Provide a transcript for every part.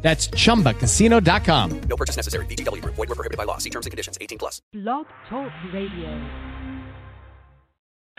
That's chumbacasino.com. No purchase necessary. VGW Group. Void were prohibited by law. See terms and conditions. 18 plus. Blog Talk Radio.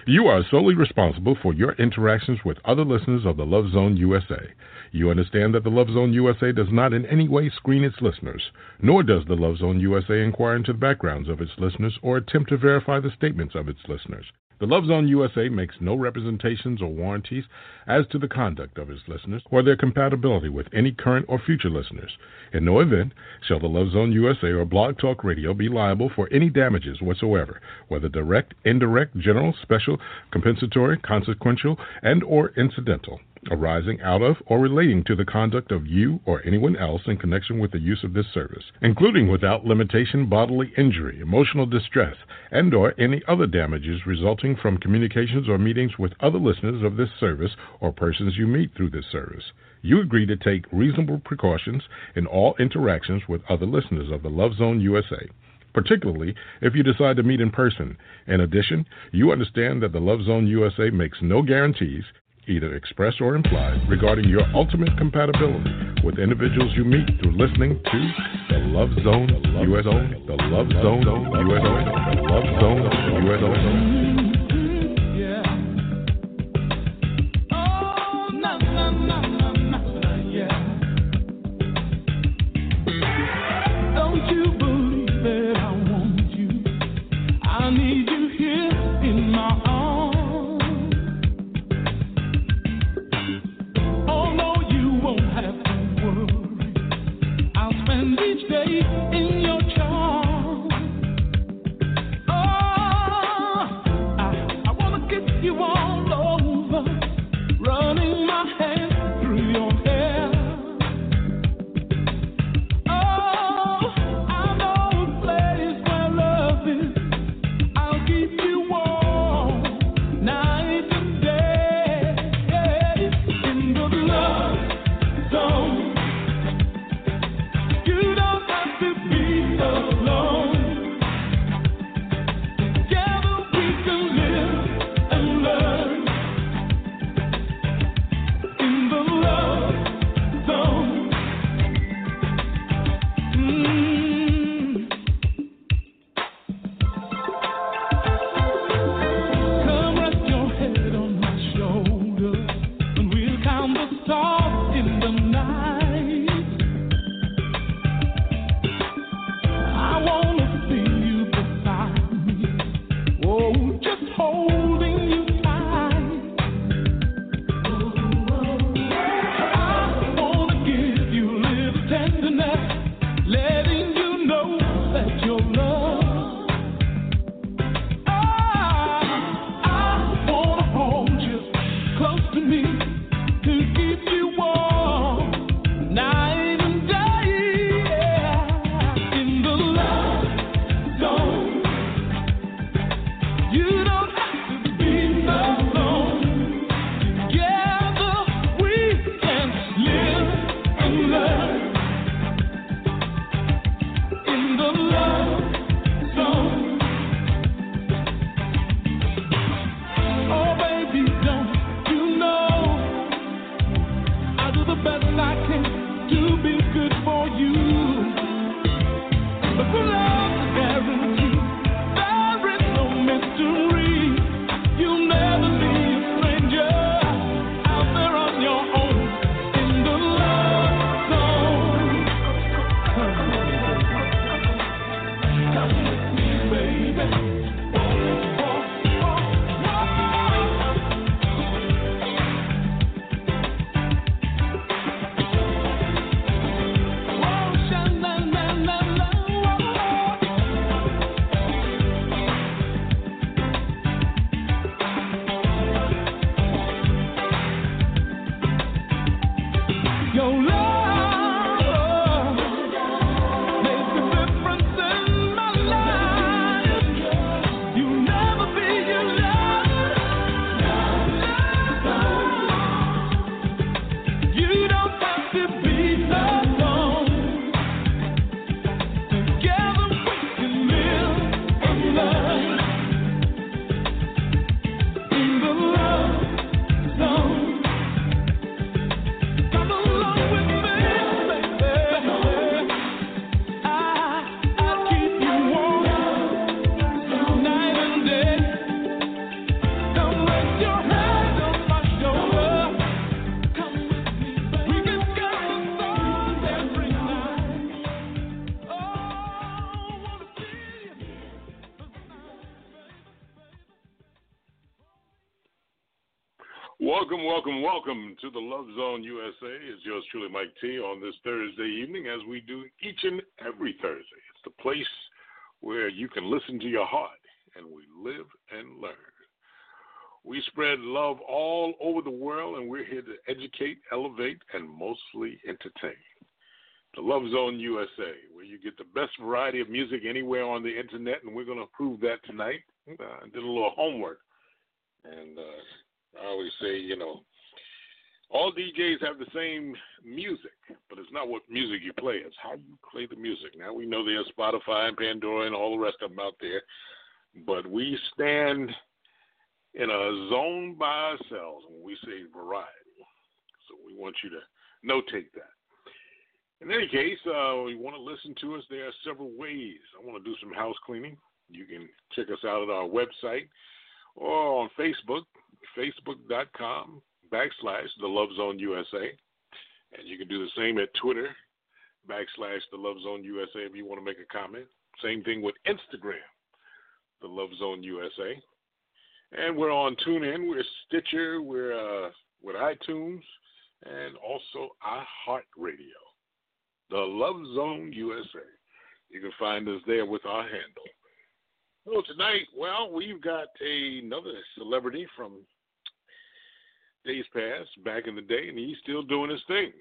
You are solely responsible for your interactions with other listeners of the Love Zone USA. You understand that the Love Zone USA does not in any way screen its listeners, nor does the Love Zone USA inquire into the backgrounds of its listeners or attempt to verify the statements of its listeners. The Love Zone USA makes no representations or warranties as to the conduct of its listeners or their compatibility with any current or future listeners. In no event shall the Love Zone USA or Blog Talk Radio be liable for any damages whatsoever, whether direct, indirect, general, special, compensatory, consequential, and or incidental arising out of or relating to the conduct of you or anyone else in connection with the use of this service, including without limitation bodily injury, emotional distress, and or any other damages resulting from communications or meetings with other listeners of this service or persons you meet through this service. You agree to take reasonable precautions in all interactions with other listeners of the Love Zone USA particularly if you decide to meet in person. In addition, you understand that the Love Zone USA makes no guarantees either express or implied, regarding your ultimate compatibility with individuals you meet through listening to the Love Zone USA, the Love Zone USA, the Love Zone USA. Zone USA, where you get the best variety of music anywhere on the internet, and we're going to prove that tonight. Uh, I did a little homework, and uh, I always say, you know, all DJs have the same music, but it's not what music you play, it's how you play the music. Now we know there's Spotify and Pandora and all the rest of them out there, but we stand in a zone by ourselves when we say variety. So we want you to notate that. In any case, uh, you want to listen to us, there are several ways. I want to do some house cleaning. You can check us out at our website or on Facebook facebook.com backslash the Love Zone USA. And you can do the same at Twitter backslash the Love Zone USA if you want to make a comment. Same thing with Instagram, the Love Zone USA. And we're on TuneIn, we're Stitcher, we're uh, with iTunes, and also iHeartRadio, the Love Zone USA. You can find us there with our handle. So tonight, well, we've got another celebrity from days past, back in the day, and he's still doing his thing.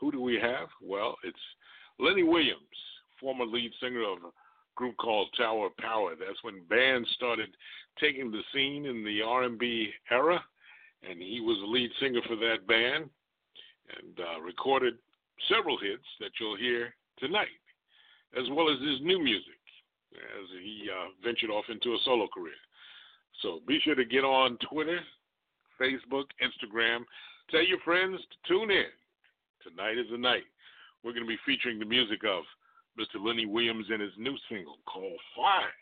Who do we have? Well, it's Lenny Williams, former lead singer of a group called Tower of Power. That's when bands started taking the scene in the R&B era, and he was the lead singer for that band and uh, recorded several hits that you'll hear tonight, as well as his new music as he uh, ventured off into a solo career. So be sure to get on Twitter, Facebook, Instagram. Tell your friends to tune in. Tonight is the night. We're going to be featuring the music of Mr. Lenny Williams and his new single called Fine.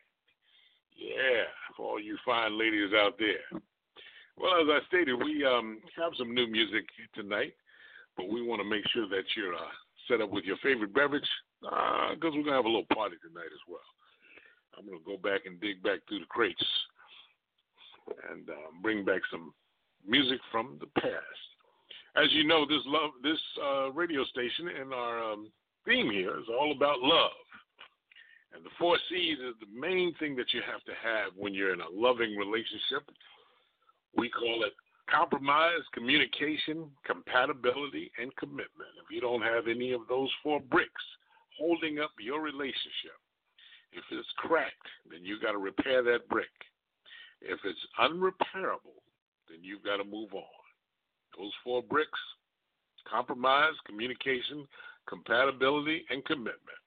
Yeah, for all you fine ladies out there. Well, as I stated, we um, have some new music tonight, but we want to make sure that you're uh, set up with your favorite beverage because uh, we're going to have a little party tonight as well. I'm going to go back and dig back through the crates and uh, bring back some music from the past. As you know, this love, this uh, radio station and our um, theme here is all about love. And the four C's is the main thing that you have to have when you're in a loving relationship. We call it compromise, communication, compatibility, and commitment. If you don't have any of those four bricks holding up your relationship, if it's cracked, then you got to repair that brick. If it's unrepairable, then you've got to move on. Those four bricks compromise, communication, compatibility, and commitment.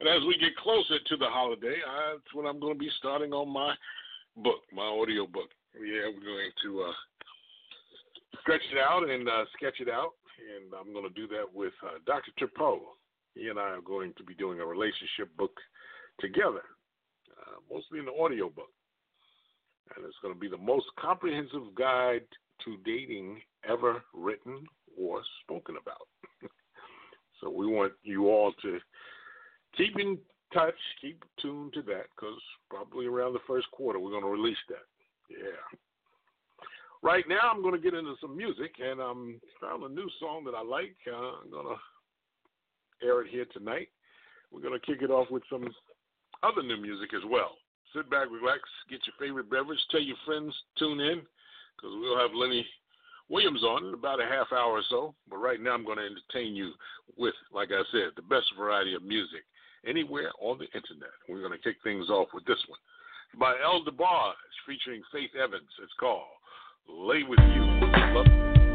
And as we get closer to the holiday, that's when I'm going to be starting on my book, my audio book. Yeah, we're going to uh, stretch it out and uh, sketch it out. And I'm going to do that with uh, Dr. Trippo. He and I are going to be doing a relationship book together, uh, mostly in the audio book. And it's going to be the most comprehensive guide to dating ever written or spoken about. so we want you all to keep in touch, keep tuned to that, because probably around the first quarter we're going to release that. Yeah. Right now I'm going to get into some music, and I um, found a new song that I like. Uh, I'm going to air it here tonight. We're going to kick it off with some other new music as well. Sit back, relax, get your favorite beverage, tell your friends, tune in, because we'll have Lenny Williams on in about a half hour or so. But right now, I'm going to entertain you with, like I said, the best variety of music anywhere on the internet. We're going to kick things off with this one by El DeBarge featuring Faith Evans. It's called Lay With You. Love-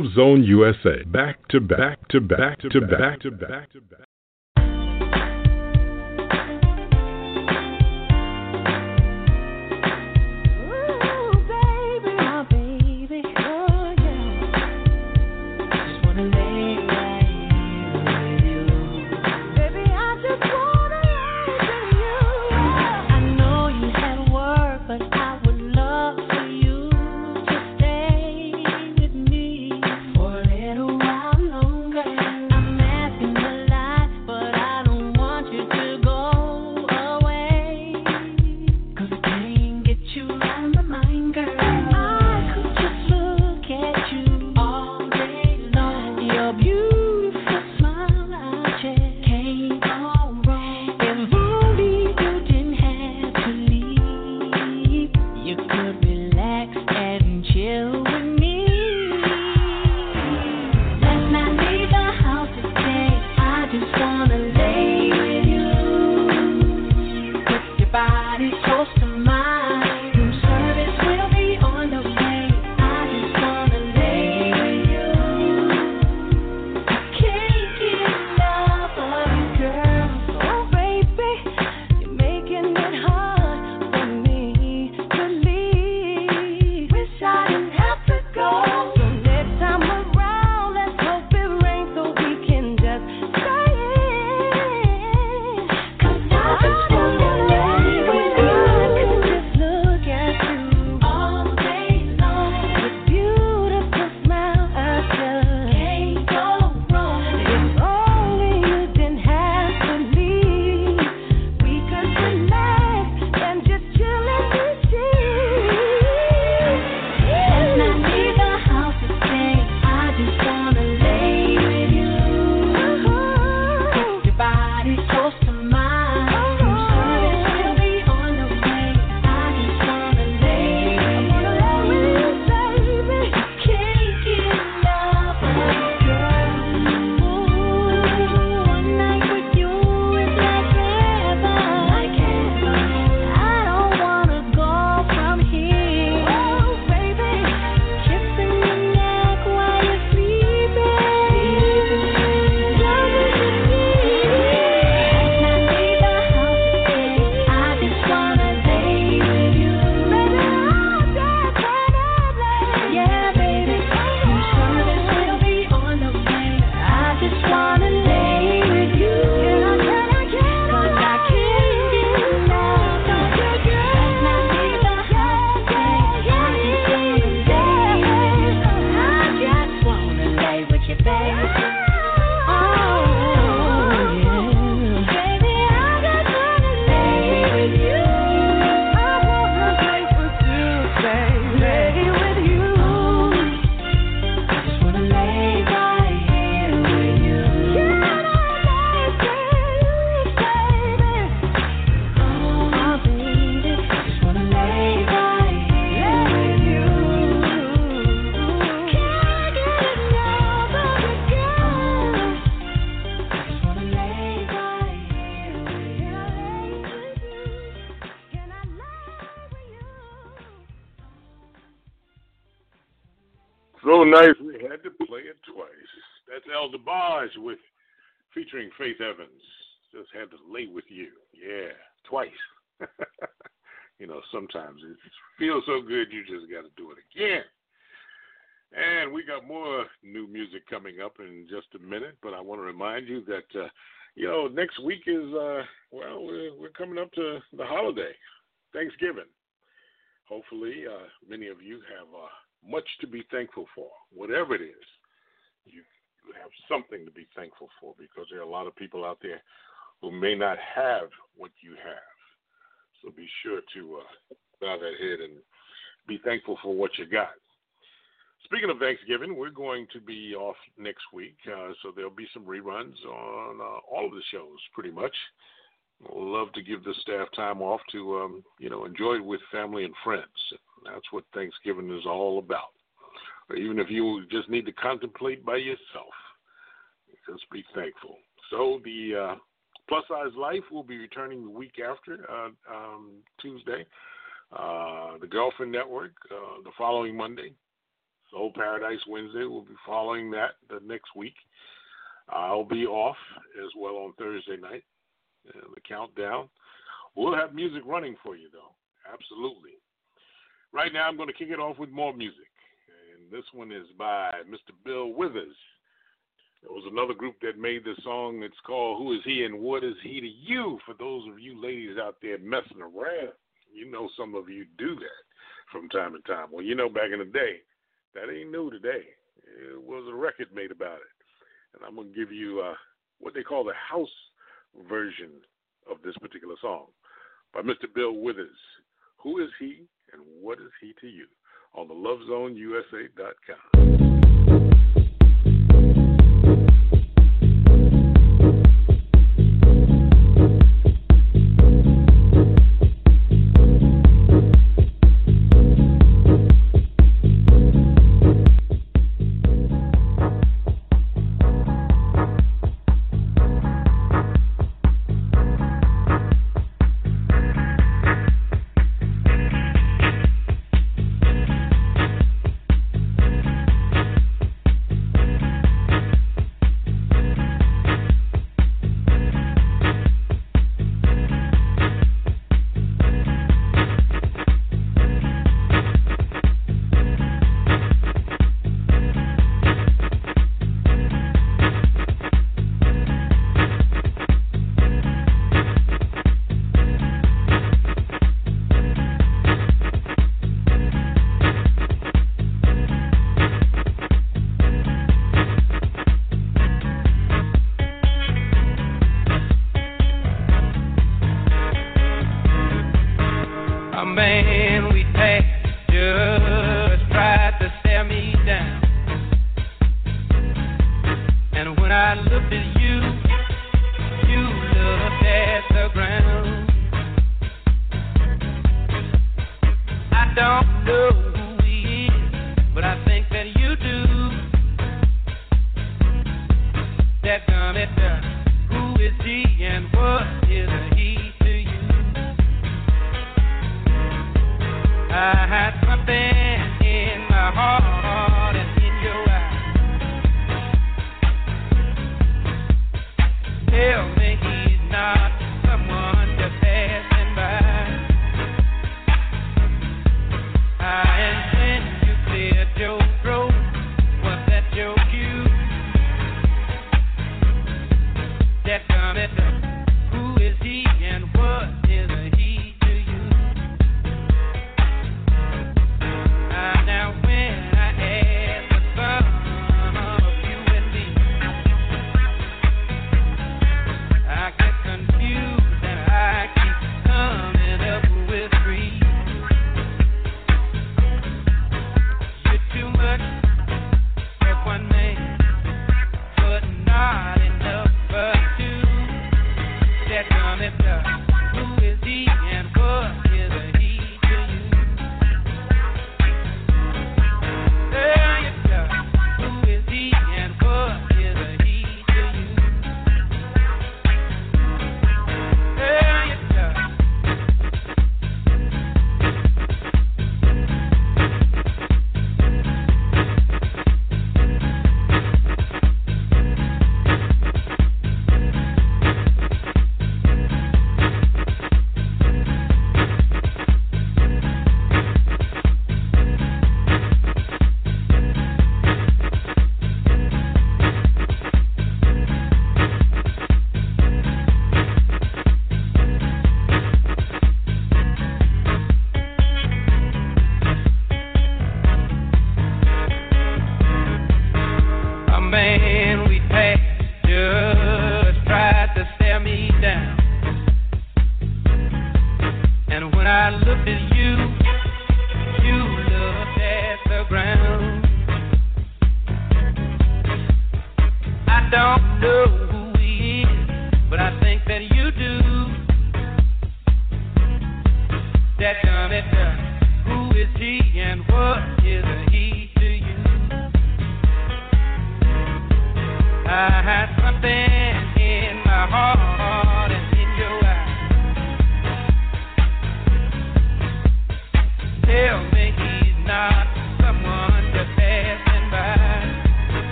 Love Zone USA. Back to back to back to back to back to back to back. there'll be some reruns on uh, all of the shows, pretty much. Love to give the staff time off to, um, you know, enjoy it with family and friends. That's what Thanksgiving is all about. Or even if you just need to contemplate by yourself, just be thankful. So the uh, Plus Size Life will be returning the week after uh, um, Tuesday. Uh, the Girlfriend Network uh, the following Monday. Soul Paradise Wednesday will be following that the next week. I'll be off as well on Thursday night. Uh, the countdown. We'll have music running for you, though. Absolutely. Right now, I'm going to kick it off with more music. And this one is by Mr. Bill Withers. There was another group that made this song. It's called Who Is He and What Is He to You? For those of you ladies out there messing around, you know some of you do that from time to time. Well, you know, back in the day, that ain't new today. It was a record made about it. And I'm going to give you uh, what they call the house version of this particular song by Mr. Bill Withers. Who is he and what is he to you? On the lovezoneusa.com.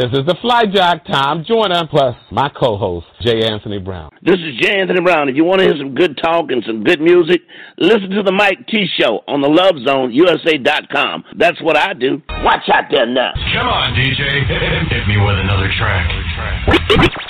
This is the Fly Jock Tom Joyner, plus my co-host, J. Anthony Brown. This is J. Anthony Brown. If you want to hear some good talk and some good music, listen to the Mike T Show on the Love Zone USA.com. That's what I do. Watch out there now. Come on, DJ. Hit me with another track.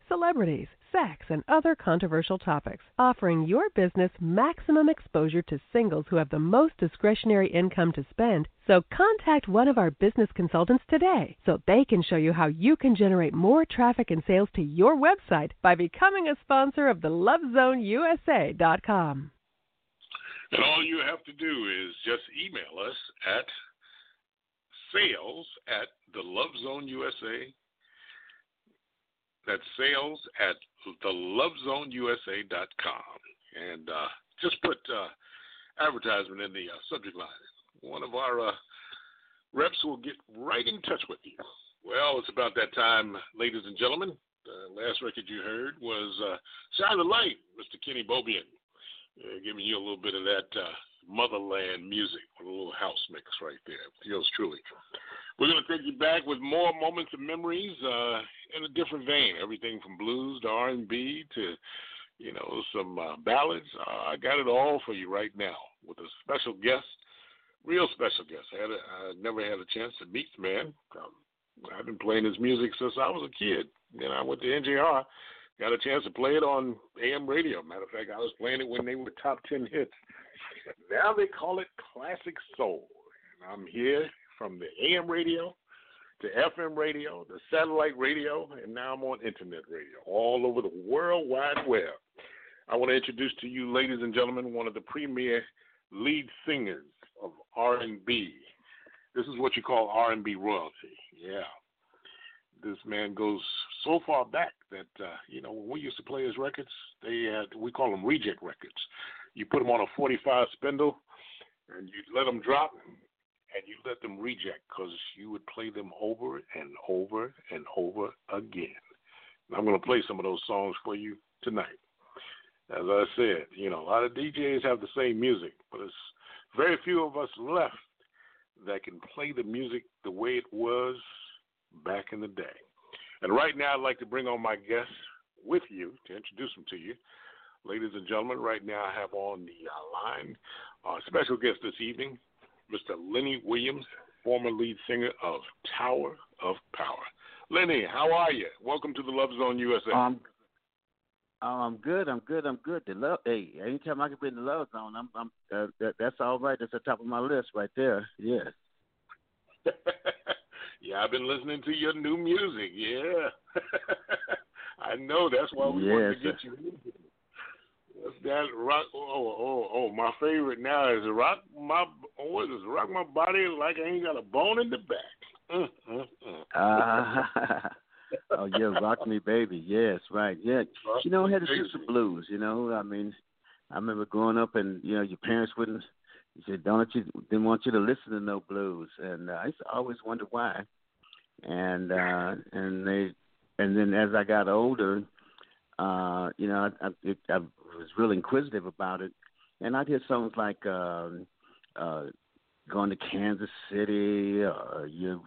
celebrities, sex, and other controversial topics, offering your business maximum exposure to singles who have the most discretionary income to spend. So contact one of our business consultants today so they can show you how you can generate more traffic and sales to your website by becoming a sponsor of the LoveZoneUSA.com. And all you have to do is just email us at sales at the Love Zone USA. That's sales at the lovezoneusa.com. And uh, just put uh, advertisement in the uh, subject line. One of our uh, reps will get right in touch with you. Well, it's about that time, ladies and gentlemen. The last record you heard was uh, Shine the Light, Mr. Kenny Bobien, uh, giving you a little bit of that motherland music, with a little house mix right there. Yours truly. We're going to take you back with more moments of memories uh, in a different vein. Everything from blues to R&B to, you know, some uh, ballads. Uh, I got it all for you right now with a special guest, real special guest. I, had a, I never had a chance to meet the man. Um, I've been playing his music since I was a kid. Then I went to NJR, got a chance to play it on AM radio. Matter of fact, I was playing it when they were top 10 hits. Now they call it classic soul. And I'm here from the AM radio to FM radio, the satellite radio, and now I'm on internet radio, all over the World Wide Web. I want to introduce to you, ladies and gentlemen, one of the premier lead singers of R&B. This is what you call R&B royalty. Yeah, this man goes so far back that uh, you know when we used to play his records, they had we call them reject records. You put them on a 45 spindle, and you let them drop, and you let them reject because you would play them over and over and over again. And I'm going to play some of those songs for you tonight. As I said, you know, a lot of DJs have the same music, but it's very few of us left that can play the music the way it was back in the day. And right now, I'd like to bring on my guests with you to introduce them to you. Ladies and gentlemen, right now I have on the uh, line our special guest this evening, Mr. Lenny Williams, former lead singer of Tower of Power. Lenny, how are you? Welcome to the Love Zone USA. Um, oh, I'm good. I'm good. I'm good. The love. Hey, anytime I can be in the love zone, I'm. I'm. Uh, that, that's all right. That's the top of my list right there. Yes. yeah, I've been listening to your new music. Yeah, I know. That's why we yes. wanted to get you. in here. What's that rock? Oh, oh, oh! My favorite now is rock my. What is rock my body like I ain't got a bone in the back. Mm, mm, mm. Uh, oh yeah, rock me, baby. Yes, right. Yeah, you know, I had to do some blues. You know, I mean, I remember growing up, and you know, your parents wouldn't. You said, "Don't you didn't want you to listen to no blues," and uh, I always wonder why. And uh and they, and then as I got older, uh, you know, I, I, I was real inquisitive about it, and I'd hear songs like um, uh, "Going to Kansas City" or you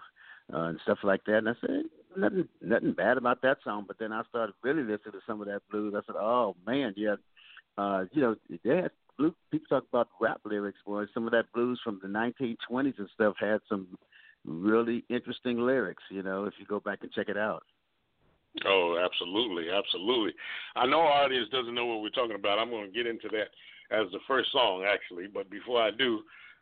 uh, and stuff like that, and I said nothing nothing bad about that song. But then I started really listening to some of that blues. I said, "Oh man, yeah." Uh, you know, they had blue people talk about rap lyrics, boy. Some of that blues from the 1920s and stuff had some really interesting lyrics. You know, if you go back and check it out. Oh, absolutely, absolutely. I know our audience doesn't know what we're talking about. I'm going to get into that as the first song, actually. But before I do,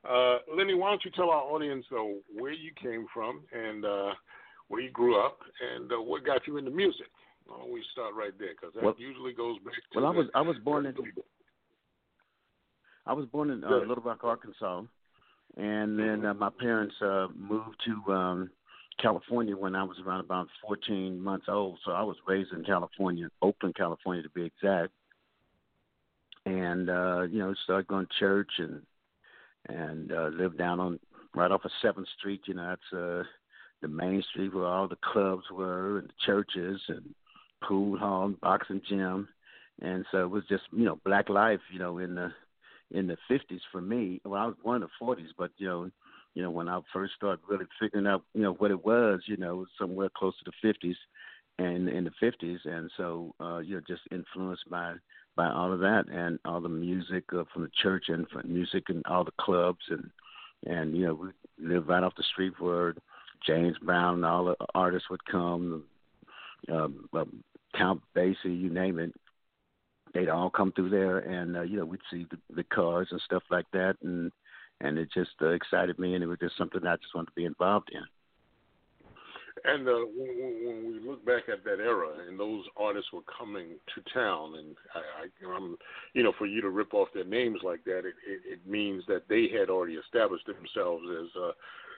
uh, Lenny, why don't you tell our audience uh, where you came from and uh, where you grew up and uh, what got you into music? Why don't we start right there? Because that Well- usually goes back to. Well, I was I was born in I was born in uh, Little Rock, Arkansas, and then uh, my parents uh, moved to um, California when I was around about 14 months old. So I was raised in California, Oakland, California, to be exact. and uh, you know started going to church and and uh, lived down on right off of Seventh Street. You know that's uh, the main street where all the clubs were and the churches and pool hall, and boxing gym, and so it was just you know black life. You know in the in the fifties for me. Well, I was born in the forties, but you know you know, when I first started really figuring out, you know, what it was, you know, it was somewhere close to the fifties and in the fifties and so uh you're just influenced by by all of that and all the music uh, from the church and from music and all the clubs and and you know we live right off the street where James Brown and all the artists would come um, um Count Basie you name it they'd all come through there and uh, you know we'd see the, the cars and stuff like that and and it just uh, excited me, and it was just something I just wanted to be involved in. And uh, when, when we look back at that era, and those artists were coming to town, and I, I, I'm, you know, for you to rip off their names like that, it, it, it means that they had already established themselves as, uh,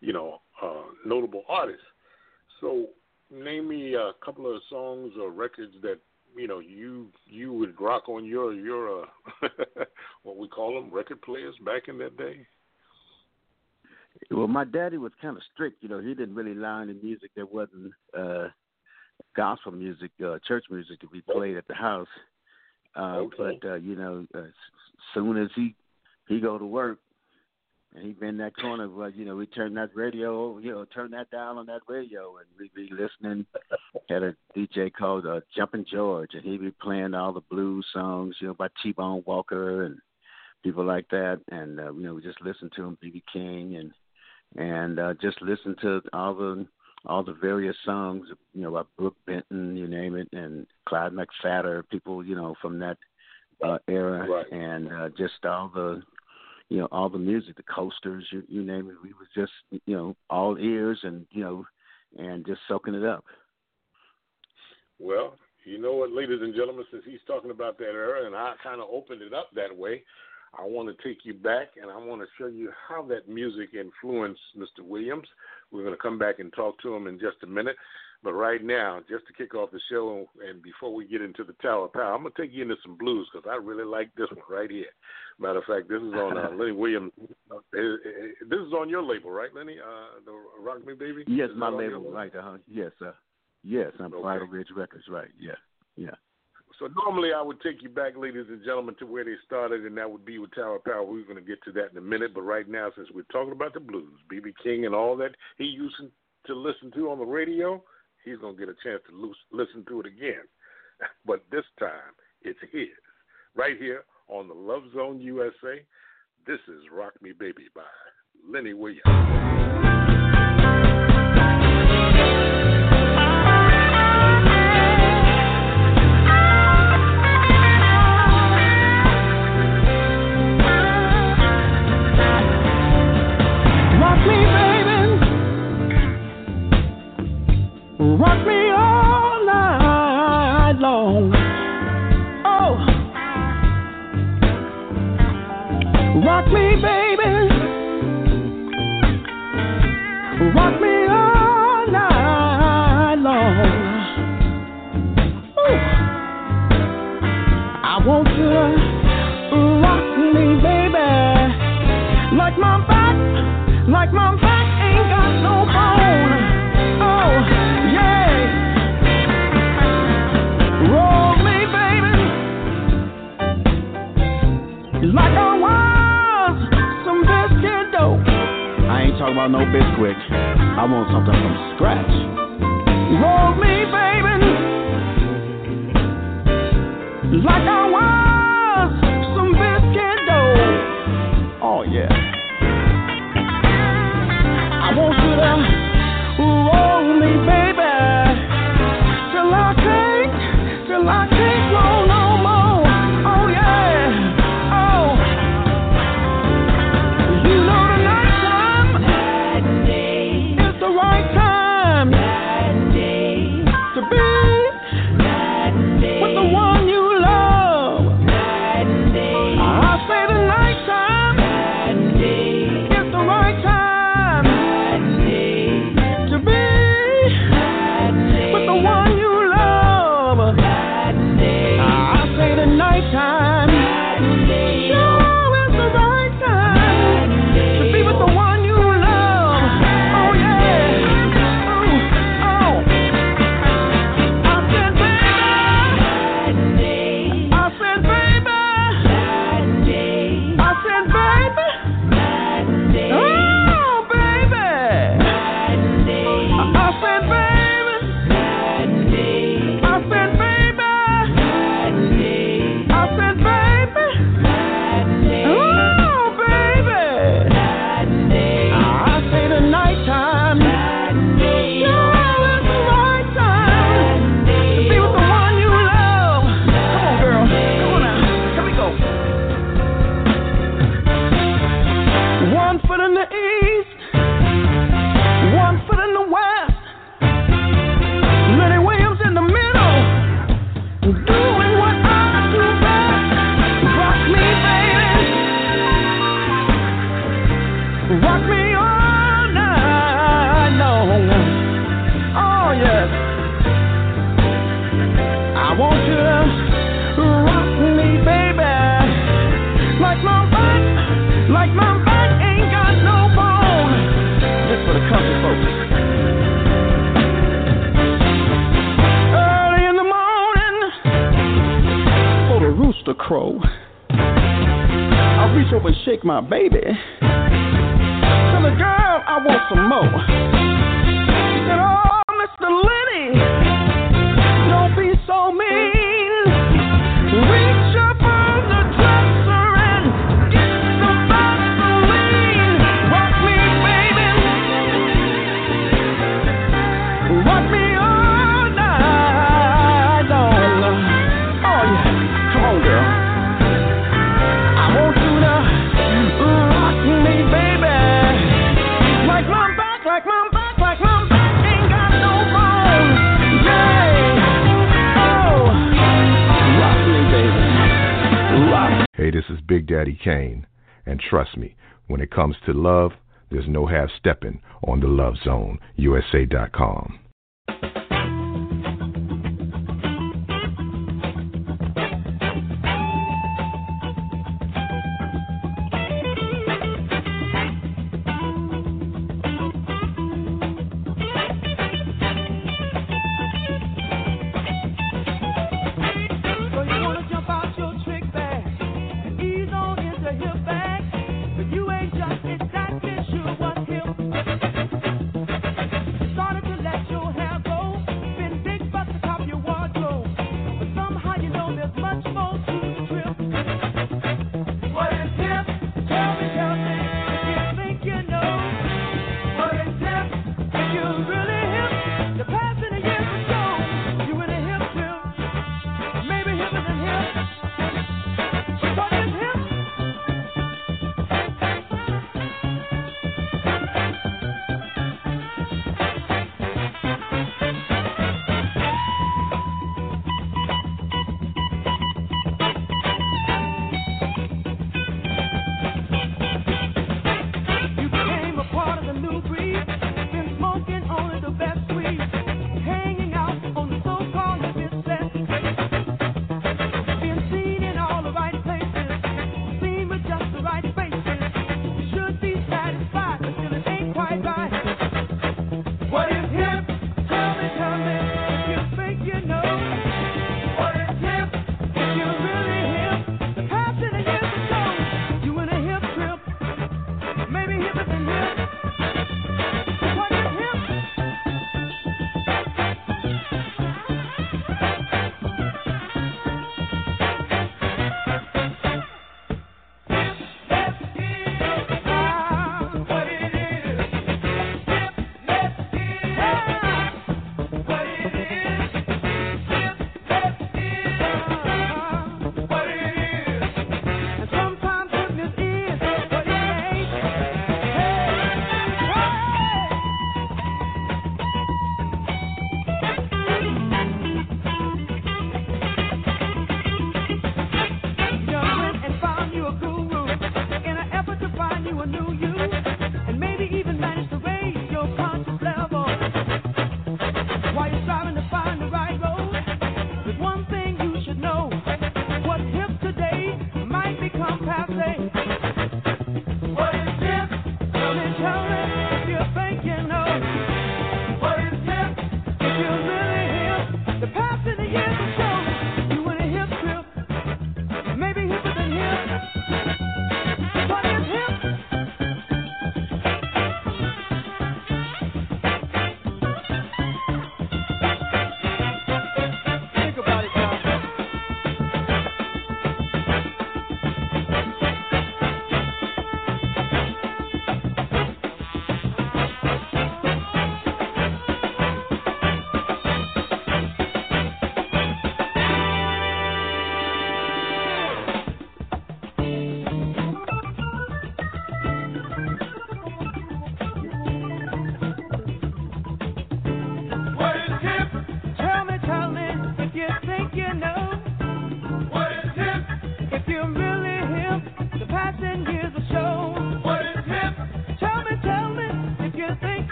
you know, uh, notable artists. So, name me a couple of songs or records that you know you you would rock on your your uh, what we call them record players back in that day. Well, my daddy was kind of strict. You know, he didn't really allow any music that wasn't uh, gospel music, uh, church music to be played at the house. Uh, Okay. But uh, you know, uh, s- soon as he he go to work and he been in that corner, well, you know, we turn that radio, you know, turn that down on that radio, and we'd be listening. Had a DJ called uh, Jumpin' George, and he'd be playing all the blues songs, you know, by T Bone Walker and people like that, and uh, you know, we just listen to him, BB King, and and uh, just listen to all the all the various songs, you know, by Brook Benton, you name it, and Clyde McPhatter, people, you know, from that uh, era, Right. and uh, just all the, you know, all the music, the coasters, you, you name it. We was just, you know, all ears, and you know, and just soaking it up. Well, you know what, ladies and gentlemen, since he's talking about that era, and I kind of opened it up that way, I want to take you back and I want to show you how that music influenced Mr. Williams. We're going to come back and talk to him in just a minute. But right now, just to kick off the show, and before we get into the Tower of Power, I'm going to take you into some blues because I really like this one right here. Matter of fact, this is on uh, Lenny Williams. Uh, This is on your label, right, Lenny? Uh, the Rock Me Baby? Yes, my label, right? Uh huh. Yes, uh, yes, I'm Okay. Bridal Ridge Records, right? Yeah, yeah. So normally I would take you back, ladies and gentlemen, to where they started, and that would be with Tower Power. We're going to get to that in a minute, but right now, since we're talking about the blues, BB King and all that he used to listen to on the radio, he's to get a chance to loose, listen to it again. But this time, it's his, right here on the Love Zone USA. This is Rock Me Baby by Lenny Williams. Talking about no biscuit. I want something from scratch. Roll me, baby. Like I was rock me, baby? Like my back, like my back ain't got no. This for the country folks. Early in the morning, the rooster crow, I reach over and shake my baby. Tell the girl I want some more. She said, oh. is Big Daddy Kane. And trust me, when it comes to love, there's no half stepping on the Love Zone, USA.com.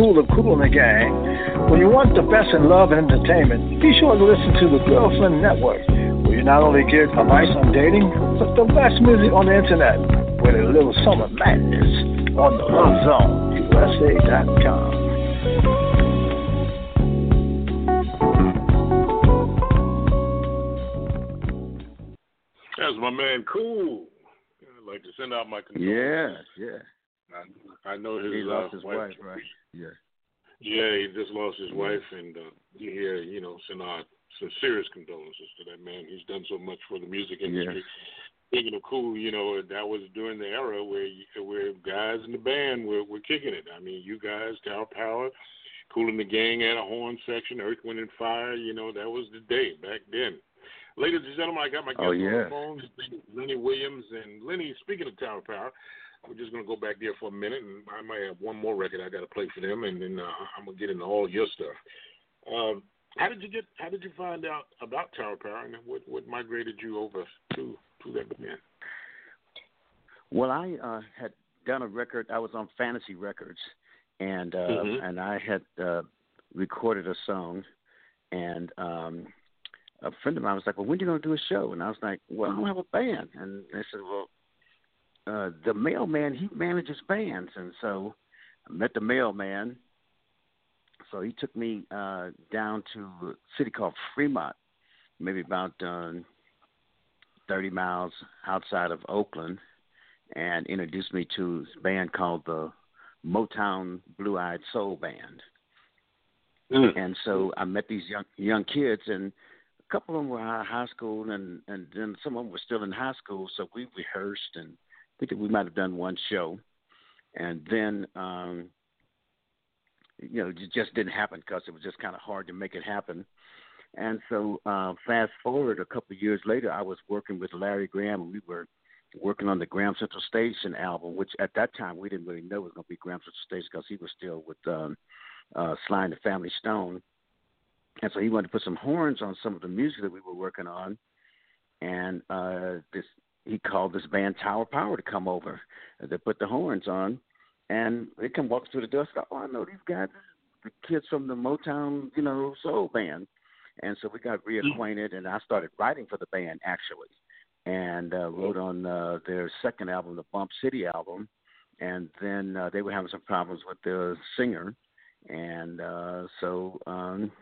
Kool of Kool and the Gang. When you want the best in love and entertainment, be sure to listen to the Girlfriend Network, where you not only get advice on dating, but the best music on the internet with a little summer madness on the Love Zone, USA.com. wife, and uh, you hear, you know, send our sincerest condolences to that man. He's done so much for the music industry. Speaking of cool, you know, that was during the era where you, where guys in the band were, were kicking it. I mean, you guys, Tower Power, Kool and the Gang had a horn section, Earth, Wind, and Fire. You know, that was the day back then. Ladies and gentlemen, I got my guest Oh, on yeah. the phone, Lenny Williams. And Lenny, speaking of Tower Power, we're just going to go back there for a minute, and I might have one more record I got to play for them, and then uh, I'm going to get into all your stuff. Um, how did you get? How did you find out about Tower Power, and what what migrated you over to to that band? Well, I uh, had done a record. I was on Fantasy Records, and uh, Mhm. and I had uh, recorded a song, and um, a friend of mine was like, "Well, when are you going to do a show?" And I was like, "Well, I don't have a band." And they said, "Well, uh, the mailman he manages bands," and so I met the mailman. So he took me uh, down to a city called Fremont, maybe about uh, 30 miles outside of Oakland, and introduced me to this band called the Motown Blue Eyed Soul Band. And so I met these young young kids, and a couple of them were out of high school, and and then some of them were still in high school. So we rehearsed, and I think we might have done one show, and then um, you know it just didn't happen because it was just kind of hard to make it happen. And so uh, fast forward a couple of years later, I was working with Larry Graham, and we were working on the Graham Central Station album, which at that time we didn't really know was going to be Graham Central Station because he was still with um, uh, Sly and the Family Stone. And so he wanted to put some horns on some of the music that we were working on. And uh, this he called this band Tower Power to come over. They put the horns on, and they come walk through the door. So, oh, I know these guys, the kids from the Motown, you know, soul band. And so we got reacquainted, and I started writing for the band actually, and uh, wrote on uh, their second album, the Bump City album. And then uh, they were having some problems with the singer, and uh, so um,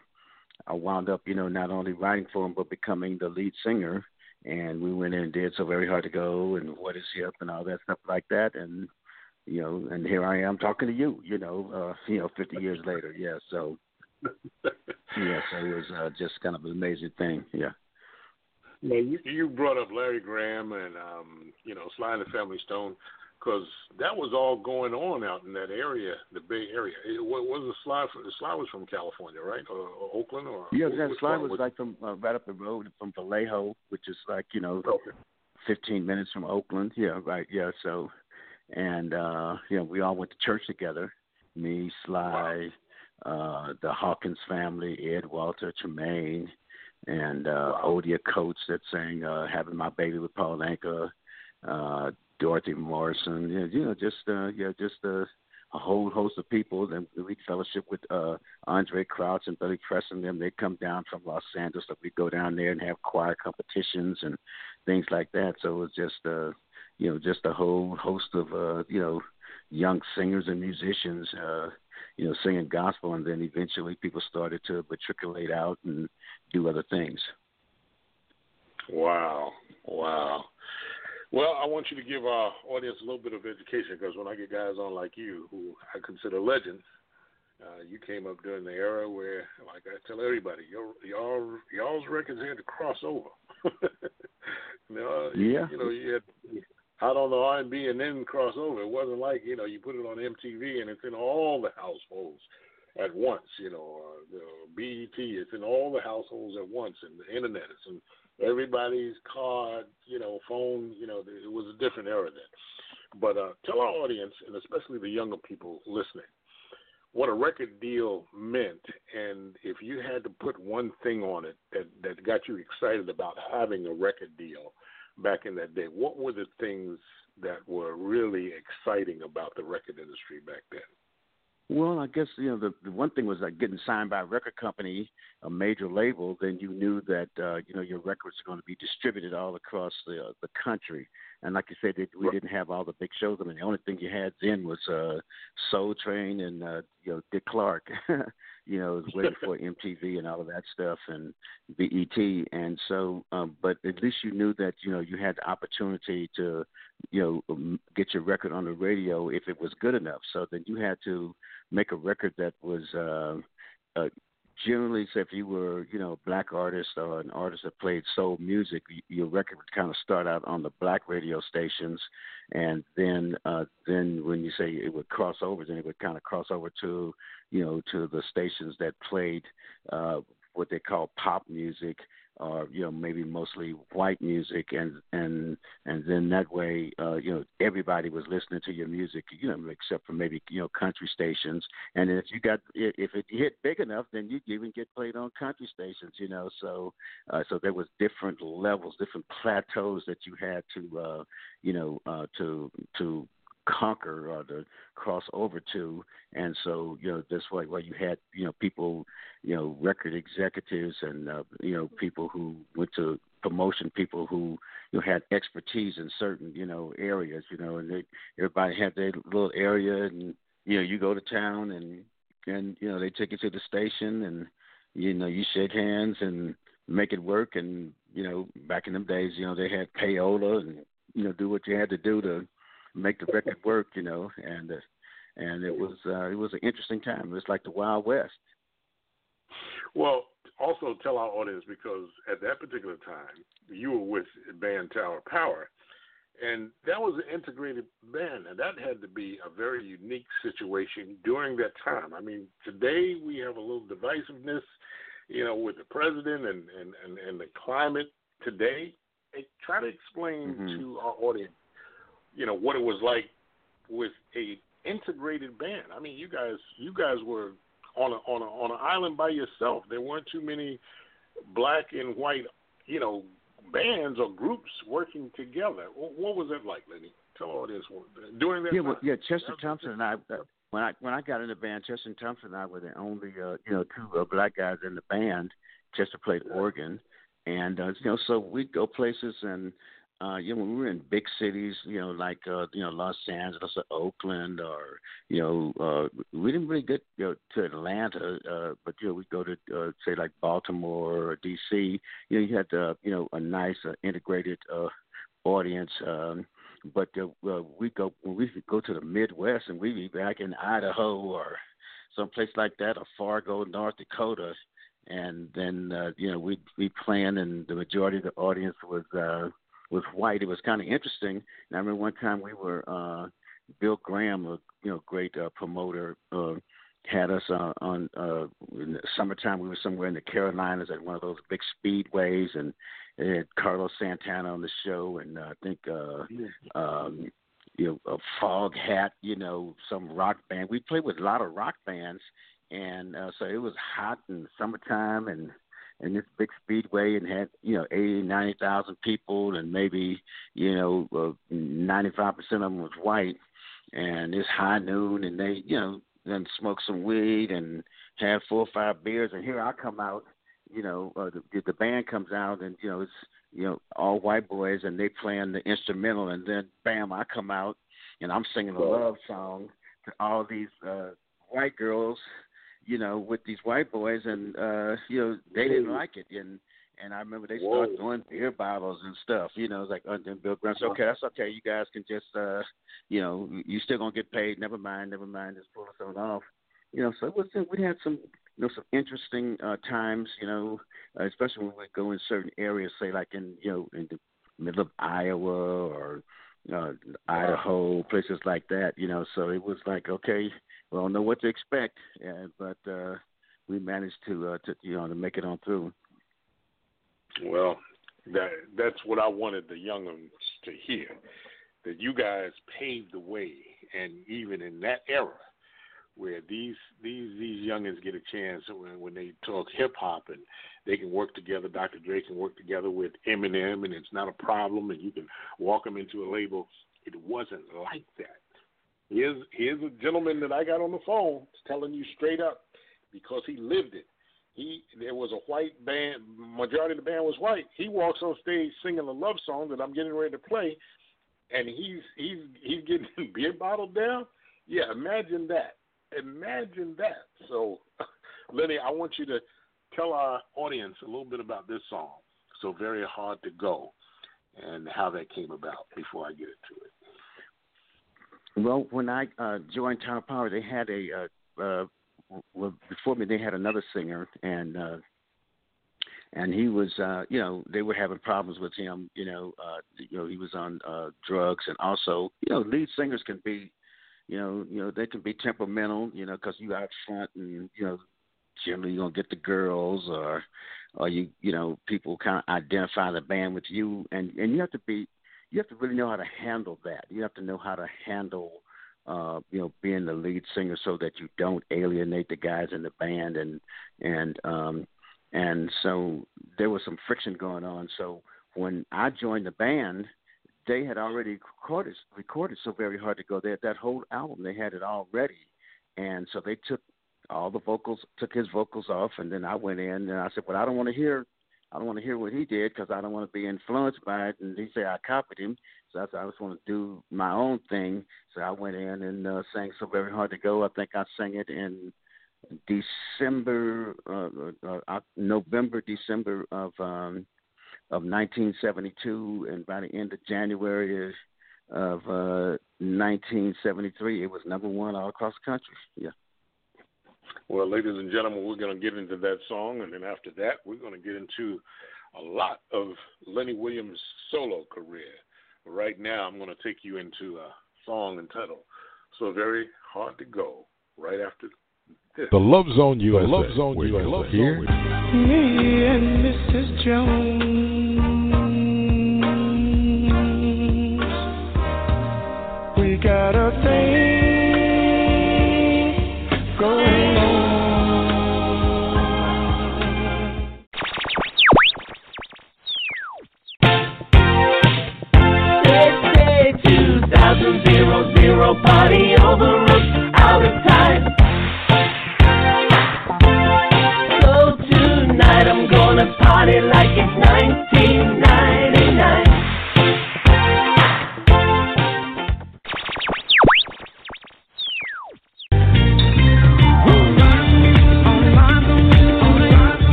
I wound up, you know, not only writing for them but becoming the lead singer. And we went in and did so very hard to go and what is hip and all that stuff like that. And you know, and here I am talking to you, you know, uh, you know, 50 years later. Yeah, so yeah, so it was uh, just kind of an amazing thing. Yeah. Now, you, you brought up Larry Graham and um, you know Sly and the Family Stone because that was all going on out in that area, the Bay Area. It wa- wasn't Sly. From, Sly was from California, right, or, or Oakland, or Yeah, which that slide one was like from uh, right up the road from Vallejo, which is like you know, fifteen minutes from Oakland. Yeah, right. Yeah, so and uh, you know, we all went to church together. Me, Sly, uh, the Hawkins family, Ed Walter, Tramaine, and uh, Odia Coates that sang uh, "Having My Baby" with Paul Anka, uh, Dorothy Morrison. Yeah, you know, just uh, yeah, just uh, a whole host of people. Then we fellowship with uh, Andraé Crouch and Billy Preston. Them they come down from Los Angeles, so we go down there and have choir competitions and things like that. So it was just uh, you know just a whole host of uh, you know young singers and musicians. Uh, you know, singing gospel, and then eventually people started to matriculate out and do other things. Wow, wow. Well, I want you to give our audience a little bit of education because when I get guys on like you, who I consider legends, uh, you came up during the era where, like I tell everybody, your y'all y'all's records had to cross over. know, Yeah. You know, you had out on the R and B and then cross over. It wasn't like you know you put it on MTV and it's in all the households at once. You know, uh, the BET, it's in all the households at once, and the internet, it's in everybody's car, you know, phone. You know, it was a different era then. But uh, tell our audience, and especially the younger people listening, what a record deal meant, and if you had to put one thing on it that that got you excited about having a record deal back in that day, what were the things that were really exciting about the record industry back then? Well, I guess you know the, the one thing was like getting signed by a record company, a major label. Then you knew that uh, you know your records are going to be distributed all across the uh, the country. And like you said, it, we didn't have all the big shows. I mean, the only thing you had then was uh, Soul Train and uh, you know Dick Clark. you know, was waiting for MTV and all of that stuff and BET. And so, um, but at least you knew that you know you had the opportunity to you know um, get your record on the radio if it was good enough. So then you had to make a record that was uh, uh, generally, say if you were, you know, a black artist or an artist that played soul music, your record would kind of start out on the black radio stations, and then, uh, then when you say it would cross over, then it would kind of cross over to, you know, to the stations that played uh, what they call pop music, or you know maybe mostly white music and and and then that way uh you know everybody was listening to your music you know except for maybe you know country stations. And if you got if it hit big enough then you even get played on country stations you know. So uh so there was different levels different plateaus that you had to uh you know uh to to conquer or to cross over to. And so, you know, that's why why you had, you know, people, you know, record executives and uh, you know, people who went to promotion people who you know, had expertise in certain, you know, areas, you know, and they everybody had their little area and you know, you go to town and and you know, they take you to the station and you know, you shake hands and make it work and you know, back in them days, you know, they had payola and you know, do what you had to do to make the record work, you know, and uh, and it was uh, it was an interesting time. It was like the Wild West. Well, also tell our audience because at that particular time you were with band Tower Power, and that was an integrated band, and that had to be a very unique situation during that time. I mean, today we have a little divisiveness, you know, with the president and and and, and the climate today. Try to explain mm-hmm. to our audience you know what it was like with a integrated band. I mean, you guys you guys were on a on a on an island by yourself. There weren't too many black and white, you know, bands or groups working together. What was it like, Lenny? Tell all this during that. Yeah, time. well, yeah. Chester Thompson and I. Uh, when I when I got in the band, Chester Thompson and I were the only uh, you know two uh, black guys in the band. Chester played organ, and uh, you know so we'd go places and uh, you know, when we were in big cities, you know, like uh, you know Los Angeles or Oakland, or you know, uh, we didn't really get you know, to Atlanta, uh, but you know, we go to uh, say like Baltimore or D.C. You know, you had uh, you know a nice uh, integrated uh, audience. Um, but uh, uh, we go when we go to the Midwest, and we be back in Idaho or someplace like that, or Fargo, North Dakota, and then uh, you know we we plan, and the majority of the audience was. Uh, was white. It was kind of interesting. And I remember one time we were uh, Bill Graham, a you know great uh, promoter, uh, had us uh, on uh, in the summertime. We were somewhere in the Carolinas at one of those big speedways, and it had Carlos Santana on the show, and uh, I think uh, um, you know a Foghat, you know some rock band. We played with a lot of rock bands, and uh, so it was hot in summertime, and in this big speedway and had you know eighty ninety thousand people and maybe you know ninety five percent of them was white. And it's high noon and they you know then smoke some weed and have four or five beers. And here I come out you know uh, the the band comes out and you know it's you know all white boys and they playing the instrumental. And then bam I come out and I'm singing a love song to all these uh white girls you know, with these white boys, and uh, you know, they didn't like it, and and I remember they started throwing beer bottles and stuff. You know, it's like, under Bill Graham said, okay, that's okay. You guys can just, uh, you know, you still gonna get paid. Never mind, never mind. Just pull us off. You know, so it was. We had some, you know, some interesting uh, times. You know, uh, especially when we go in certain areas, say like in, you know, in the middle of Iowa or uh, Idaho, places like that. You know, so it was like, okay, we don't know what to expect, uh, but uh, we managed to, uh, to you know to make it on through. Well, that that's what I wanted the young ones to hear. That you guys paved the way, and even in that era, where these these these youngins get a chance when when they talk hip hop and they can work together. Dr. Dre can work together with Eminem, and it's not a problem, and you can walk them into a label. It wasn't like that Here's here's a gentleman that I got on the phone telling you straight up because he lived it. He there was a white band, majority of the band was white. He walks on stage singing a love song that I'm getting ready to play, and he's he's he's getting beer bottled down. Yeah, imagine that. Imagine that. So, Lenny, I want you to tell our audience a little bit about this song. So very hard to go, and how that came about. Before I get into it. Well, when I uh, joined Tower Power, they had a uh, uh, well before me. They had another singer, and uh, and he was, uh, you know, they were having problems with him. You know, uh, you know, he was on uh, drugs, and also, you know, lead singers can be, you know, you know, they can be temperamental. You know, because you out front, and you know, generally you're gonna get the girls, or or you, you know, people kind of identify the band with you, and and you have to be you have to really know how to handle that. You have to know how to handle, uh, you know, being the lead singer so that you don't alienate the guys in the band, and and um, and so there was some friction going on. So when I joined the band, they had already recorded recorded so very hard to go. They had that whole album, they had it all ready, and so they took all the vocals, took his vocals off, and then I went in and I said, "Well, I don't want to hear I don't want to hear what he did because I don't want to be influenced by it. And he said I copied him, so I said I just want to do my own thing. So I went in and uh, sang "So Very Hard to Go." I think I sang it in December, uh, uh, uh November, December of um, of 1972, and by the end of January of uh, 1973, it was number one all across the country. Yeah. Well, ladies and gentlemen, we're going to get into that song, and then after that, we're going to get into a lot of Lenny Williams' solo career. Right now, I'm going to take you into a song entitled "So Very Hard to Go." Right after this, the Love Zone USA. The Love Zone USA. Love here. Me and Mrs. Jones.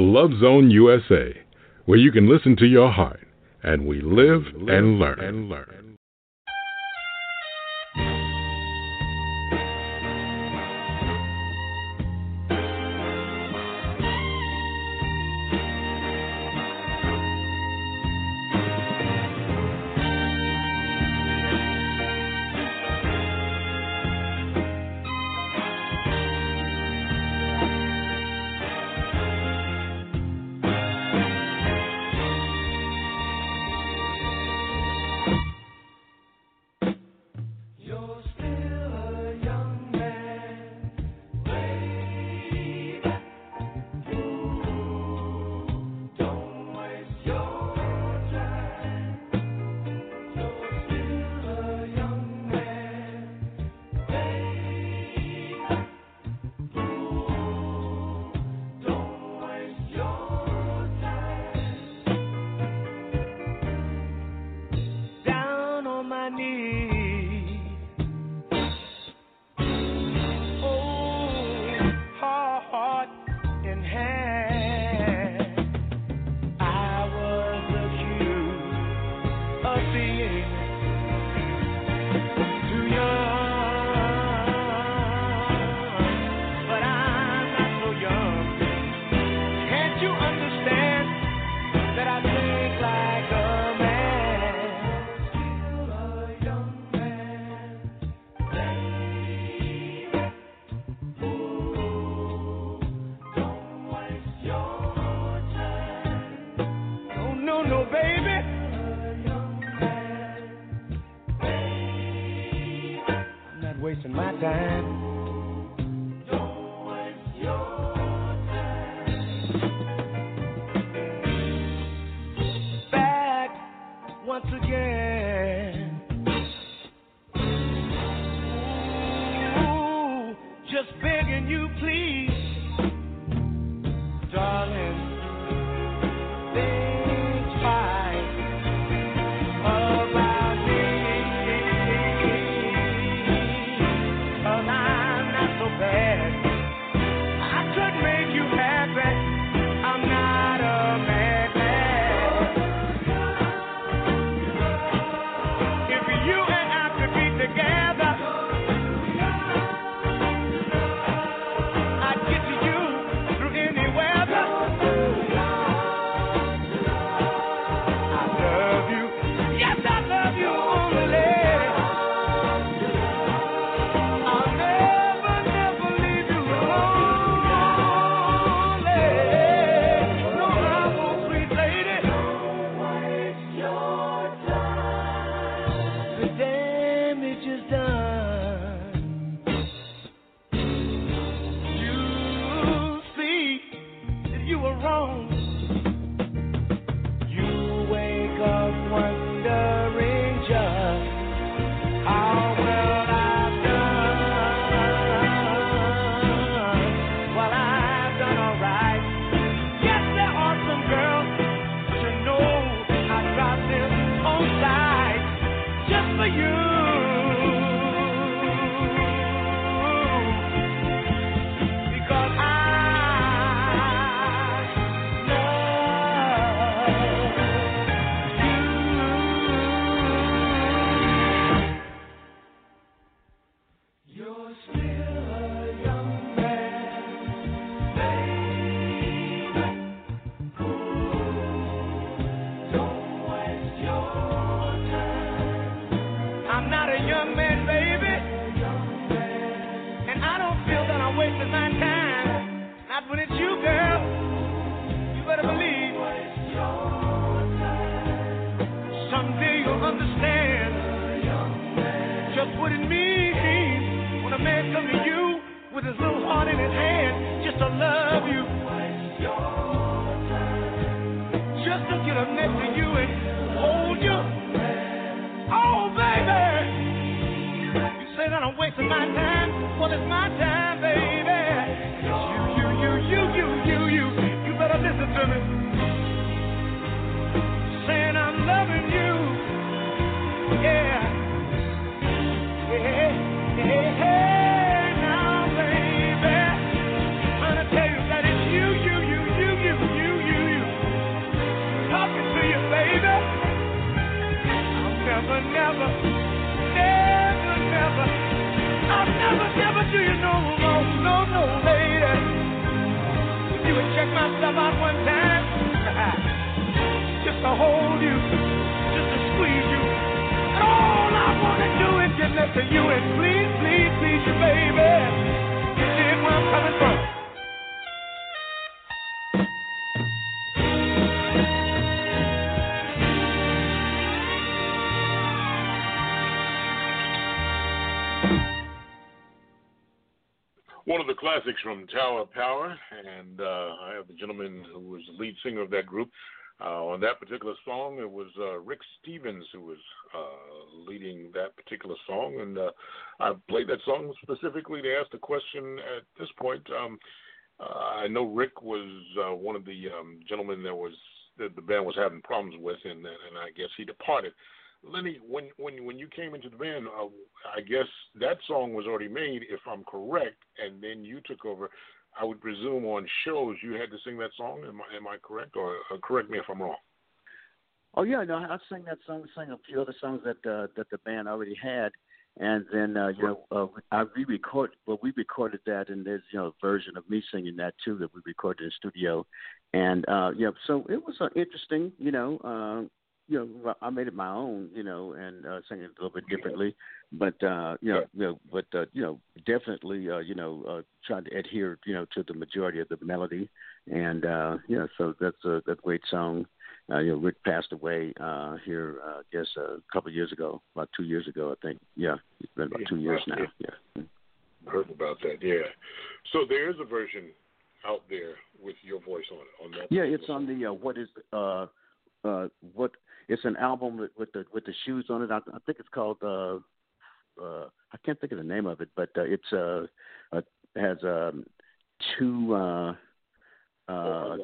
Love Zone USA, where you can listen to your heart, and we live, and, live and learn. And learn. Classics from Tower Power, and uh, I have the gentleman who was the lead singer of that group. Uh, on that particular song, it was uh, Rick Stevens who was uh, leading that particular song, and uh, I played that song specifically to ask the question at this point. Um, uh, I know Rick was uh, one of the um, gentlemen that was that the band was having problems with, and and I guess he departed. Lenny, when when when you came into the band, uh, I guess that song was already made, if I'm correct, and then you took over. I would presume on shows you had to sing that song. Am I am I correct, or uh, correct me if I'm wrong? Oh yeah, no, I sang that song, sang a few other songs that uh, that the band already had, and then uh, you know uh, I re-record, well we recorded that, and there's you know a version of me singing that too that we recorded in the studio, and uh, yeah, so it was uh, interesting, you know. You know, I made it my own, you know, and uh, sang it a little bit differently, but uh, you know, you know, but uh, you know, definitely, uh, you know, uh, trying to adhere, you know, to the majority of the melody, and uh, yeah, so that's a that's a great song. Uh, you know, Rick passed away uh, here, uh, I guess, uh, a couple of years ago, about two years ago, I think. Yeah, it's been about two years now. Yeah. Heard about that, yeah. So there is a version out there with your voice on it. On that Yeah, it's on the uh, what is uh uh what it's an album with, with the with the shoes on it. I, I think it's called uh uh I can't think of the name of it, but uh, it's uh, uh has um two uh uh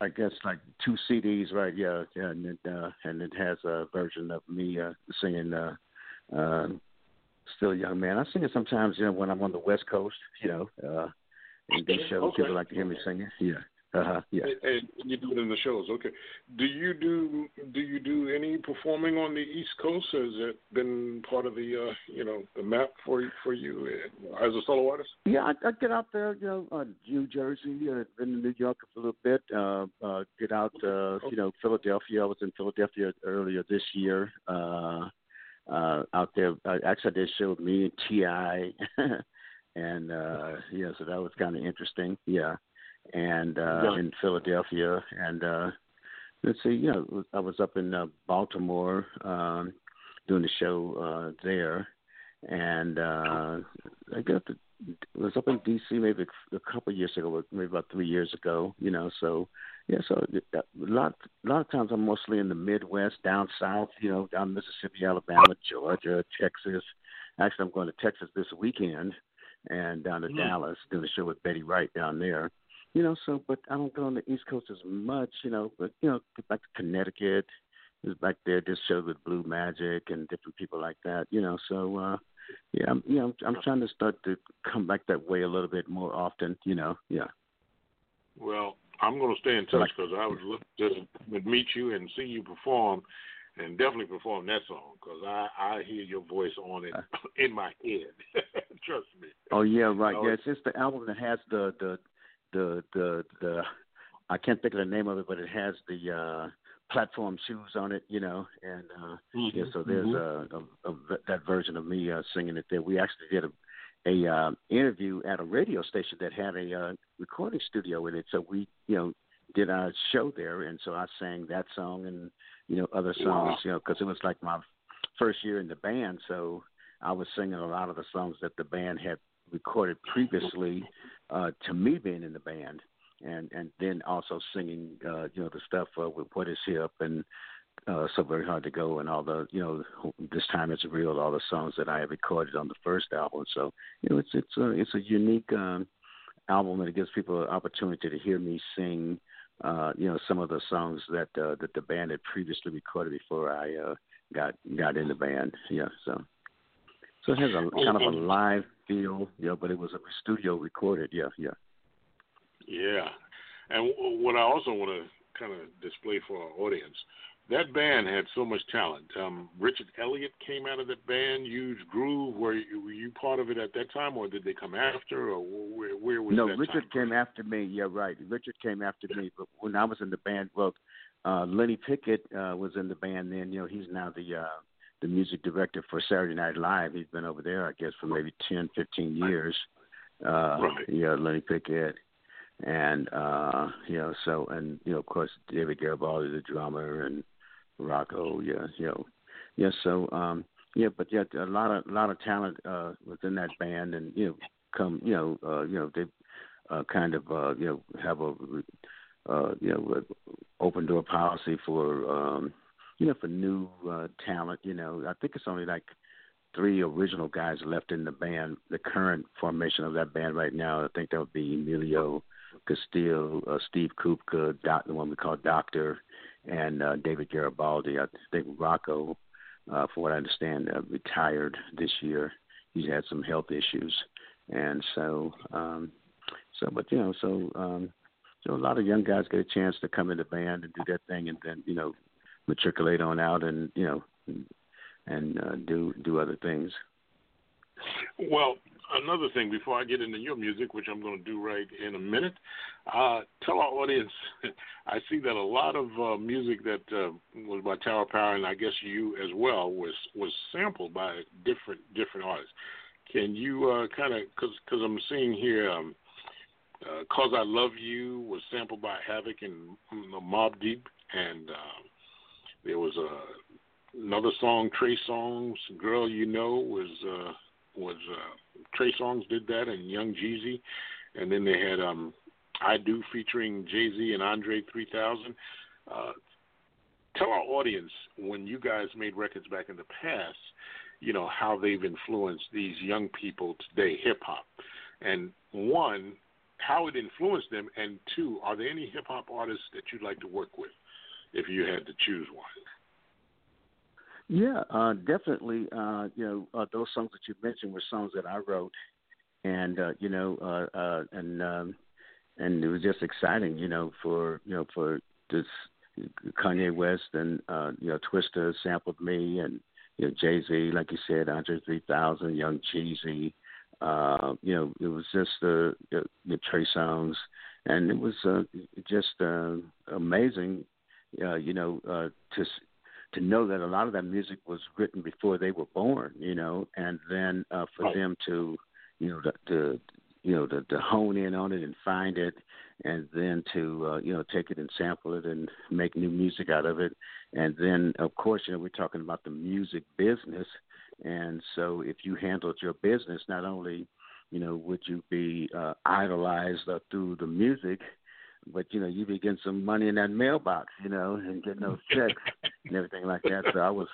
I guess like two CDs, right? Yeah, yeah, and it uh and it has a version of me uh singing uh uh still a young man. I sing it sometimes, you know, when I'm on the West Coast, you know, uh in these shows Okay. people like to hear me singing. Yeah. Uh-huh. Yeah. And and you do it in the shows, okay? Do you do do you do any performing on the East Coast? Has it been part of the uh, you know the map for for you uh, as a solo artist? Yeah, I, I get out there, you know, uh, New Jersey, uh, been in New York for a little bit. Uh, uh, get out, uh, you know, Philadelphia. I was in Philadelphia earlier this year. Uh, uh, out there, I actually did a show with me and Ti, and uh, yeah, so that was kind of interesting. Yeah, and uh, Yeah. in Philadelphia, and uh, let's see, you know, I was up in uh, Baltimore um, doing the show uh, there, and uh, I got the it was up in D.C. maybe a couple of years ago, maybe about three years ago. You know, so yeah, so a lot a lot of times I'm mostly in the Midwest, down south. You know, down Mississippi, Alabama, Georgia, Texas. Actually, I'm going to Texas this weekend, and down to Mhm. Dallas doing a show with Betty Wright down there. You know, so but I don't go on the East Coast as much. You know, but you know, get back to Connecticut. was back there did shows with Blue Magic and different people like that. You know, so uh, yeah, I'm, you know, I'm, I'm trying to start to come back that way a little bit more often. You know, yeah. Well, I'm going to stay in touch because I would look just would meet you and see you perform, and definitely perform that song because I I hear your voice on it in my head. Trust me. Oh yeah, right. Yeah, it's just the album that has the the the the the I can't think of the name of it, but it has the uh platform shoes on it, you know, and uh yeah, so there's mhm. a, a, a that version of me uh singing it there. We actually did a a uh, interview at a radio station that had a uh, recording studio in it, so we you know did our show there, and so I sang that song and you know other songs, Wow. you know, because it was like my first year in the band, so I was singing a lot of the songs that the band had recorded previously uh, to me being in the band, and and then also singing uh, you know the stuff uh, with What Is Hip and uh, So Very Hard to Go and all the you know This Time It's Real, all the songs that I had recorded on the first album. So you know it's it's a it's a unique um, album and it gives people an opportunity to hear me sing. Uh, you know some of the songs that uh, that the band had previously recorded before I uh, got got in the band. Yeah, so so it has a kind of a live you know, but it was a studio recorded. Yeah, yeah. Yeah, and what I also want to kind of display for our audience, that band had so much talent. Um, Richard Elliott came out of that band, Huge Groove. Were you, were you part of it at that time, or did they come after, or where, where was no, that Richard time? came after me. Yeah, right. Richard came after me. But when I was in the band, well, uh, Lenny Pickett uh, was in the band then. You know, he's now the uh, the music director for Saturday Night Live. He's been over there, I guess, for maybe ten, fifteen years. Uh, Right. Yeah, Lenny Pickett. And uh, you know, so and you know, of course, David Garibaldi, the drummer, and Rocco. Yeah, you know, yeah. So um, yeah, but yeah, a lot of a lot of talent uh, within that band, and you know, come you know, uh, you know, they uh, kind of uh, you know have a uh, you know open door policy for um, you know for new uh, talent. You know, I think it's only like three original guys left in the band. The current formation of that band right now, I think that would be Emilio Castillo, uh, Steve Kupka, doc, the one we call Doctor, and uh, David Garibaldi. I think Rocco, uh, from what I understand, uh, retired this year. He's had some health issues, and so, um, so, but you know, so, um, so a lot of young guys get a chance to come in the band and do their thing, and then you know, matriculate on out, and you know, and, uh, do do other things. Well, another thing before I get into your music, which I'm going to do right in a minute, uh, tell our audience. I see that a lot of uh, music that uh, was by Tower Power, and I guess you as well, was was sampled by different different artists. Can you uh, kind of because because I'm seeing here, um, uh, "Cause I Love You" was sampled by Havoc and mm, Mobb Deep, and uh, there was a another song, Trey Songz, "Girl You Know" was. Uh, was uh, Trey Songz did that and Young Jeezy, and then they had um, I Do featuring Jay Z and Andre 3000. Uh, tell our audience when you guys made records back in the past, you know how they've influenced these young people today, hip hop, and one, how it influenced them, and two, are there any hip hop artists that you'd like to work with if you had to choose one? Yeah, uh, definitely. Uh, you know, uh, those songs that you mentioned were songs that I wrote, and uh, you know, uh, uh, and um, and it was just exciting, you know, for you know for this Kanye West and uh, you know Twista sampled me, and you know Jay Z, like you said, Andre 3000, Young Jeezy. Uh, you know, it was just the uh, the Trey Songz, and it was uh, just uh, amazing. Uh, you know, uh, to to know that a lot of that music was written before they were born, you know, and then uh, for Right. them to, you know, to, to you know, to, to hone in on it and find it, and then to, uh, you know, take it and sample it and make new music out of it, and then of course, you know, we're talking about the music business, and so if you handled your business, not only, you know, would you be uh, idolized uh, through the music, but you know, you be getting some money in that mailbox, you know, and getting those checks and everything like that. So I was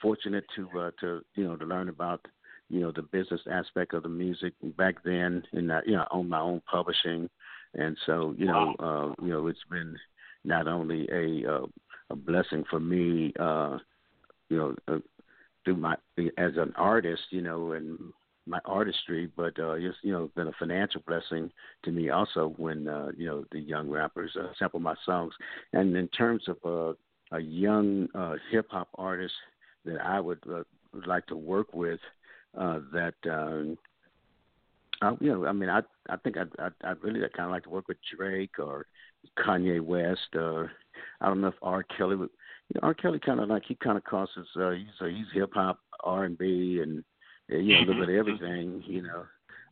fortunate to uh, to you know to learn about you know the business aspect of the music back then, and uh, you know I own my own publishing, and so you know uh, you know it's been not only a uh, a blessing for me. Uh, you know, uh, through my as an artist, you know, and my artistry, but uh, it's you know been a financial blessing to me also when uh, you know the young rappers uh, sample my songs. And in terms of uh, a young uh, hip hop artist that I would uh, like to work with, uh, that um, I, you know, I mean, I I think I'd I'd, I'd really kind of like to work with Drake or Kanye West. Or I don't know if R. Kelly would. You know, R. Kelly kind of like he kind of crosses. Uh, he's uh, he's hip hop, R and B, and you know a little bit of everything. You know,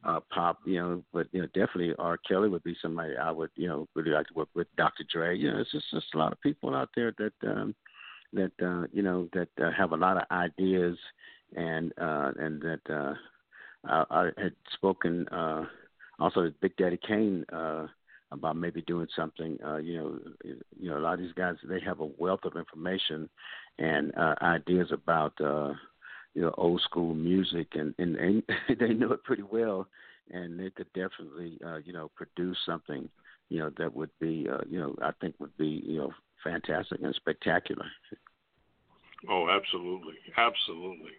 uh, pop. You know, but you know definitely R. Kelly would be somebody I would you know really like to work with. Dr. Dre. You know, it's just just a lot of people out there that um, that uh, you know that uh, have a lot of ideas and uh, and that uh, I, I had spoken uh, also to Big Daddy Kane uh, about maybe doing something. Uh, you know, you know, a lot of these guys they have a wealth of information and uh, ideas about uh, you know old school music, and and, and they know it pretty well, and they could definitely uh, you know produce something you know that would be uh, you know I think would be you know fantastic and spectacular. Oh, absolutely, absolutely.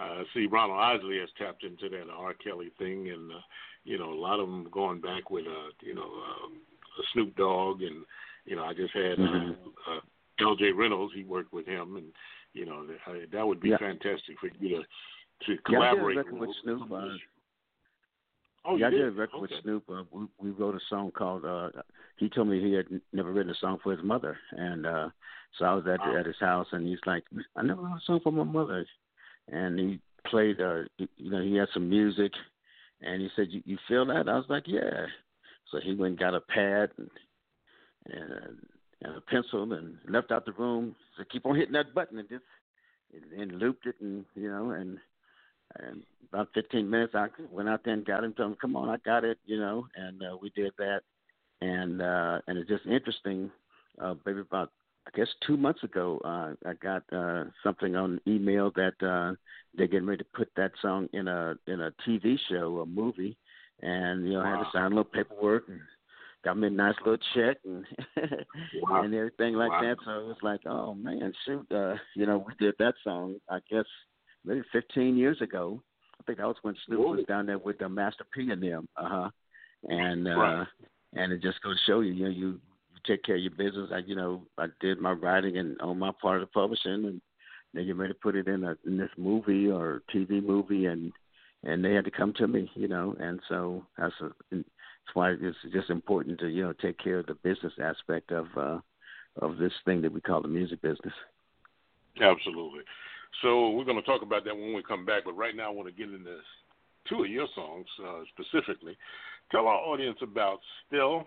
Uh, see, Ronald Isley has tapped into that R. Kelly thing, and uh, you know, a lot of them going back with, uh, you know, um, Snoop Dogg, and you know, I just had Mm-hmm. uh, uh, L.J. Reynolds. He worked with him, and you know, that, that would be Yeah. fantastic for you to to Yeah, I did a collaborate. record with Snoop. Uh, Oh, yeah, I did a record with Snoop. Uh, we, we wrote a song called. uh He told me he had n- never written a song for his mother, and uh so I was at Wow. at his house, and he's like, "I never wrote a song for my mother," and he played. uh You know, he had some music, and he said, "You, you feel that?" I was like, "Yeah." So he went and got a pad and and, and a pencil and left out the room. So keep on hitting that button and just and, and looped it, and you know, and and about 15 minutes, I went out there and got him. Told him, "Come on, I got it," you know, and uh, we did that. And uh, and it's just interesting. Uh, maybe about I guess two months ago, uh, I got uh, something on email that uh, they're getting ready to put that song in a in a TV show, a movie, and you know I had to sign a little paperwork and got me a nice little check and Wow. and everything like Wow. that. So it was like, oh man, shoot, uh, you know, we did that song. I guess maybe 15 years ago. I think that was when Snoop Whoa. was down there with the Master P and them. Uh huh. And uh, Right. and it just goes to show you, you know, you you take care of your business. I, you know, I did my writing and on my part of the publishing, and they get ready to put it in a in this movie or TV movie, and and they had to come to me, you know, and so that's a, that's why it's just important to you know take care of the business aspect of uh of this thing that we call the music business. Absolutely. So we're going to talk about that when we come back. But right now, I want to get into two of your songs uh, specifically. Tell our audience about "Still"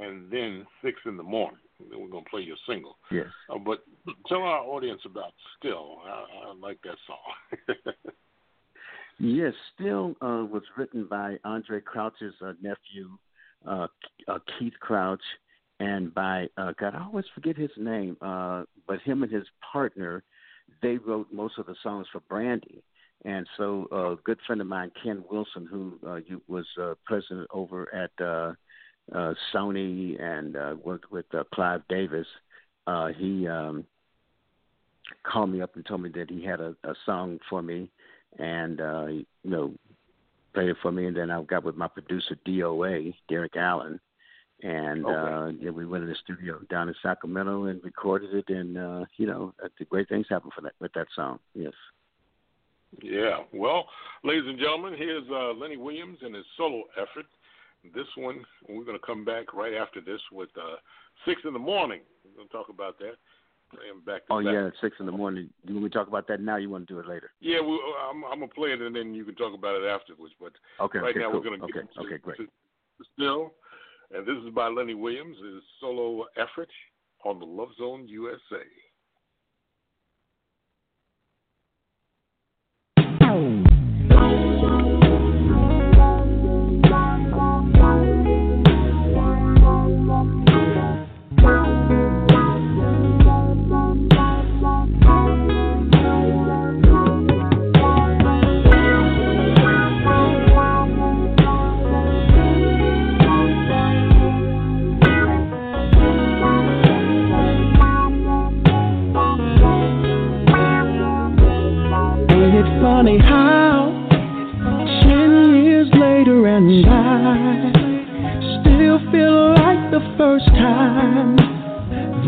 and then Six in the Morning. Then we're going to play your single. Yes. Uh, but tell our audience about "Still." I, I like that song. Yes, still uh, was written by Andraé Crouch's uh, nephew, uh, uh, Keith Crouch, and by uh, God, I always forget his name, uh, but him and his partner, they wrote most of the songs for Brandy. And so, a good friend of mine, Ken Wilson, who was president over at Sony and worked with Clive Davis, he um, called me up and told me that he had a, a song for me and uh, you know played it for me. And then I got with my producer DOA, Derek Allen, and Okay. uh, we went in the studio down in Sacramento and recorded it. And uh, you know, uh, the great things happened for that with that song. Yes. Yeah. Well, ladies and gentlemen, here's uh, Lenny Williams and his solo effort. This one, we're going to come back right after this with uh, Six in the Morning. We're going to talk about that. And back to Oh back. yeah, at six in the morning. Do you want me to talk about that now? You want to do it later? Yeah, well, I'm, I'm going to play it and then you can talk about it afterwards. But Okay. right okay. now cool. we're to okay. get to, Okay. Great. to Still. And this is by Lenny Williams, his solo effort on the Love Zone USA. First time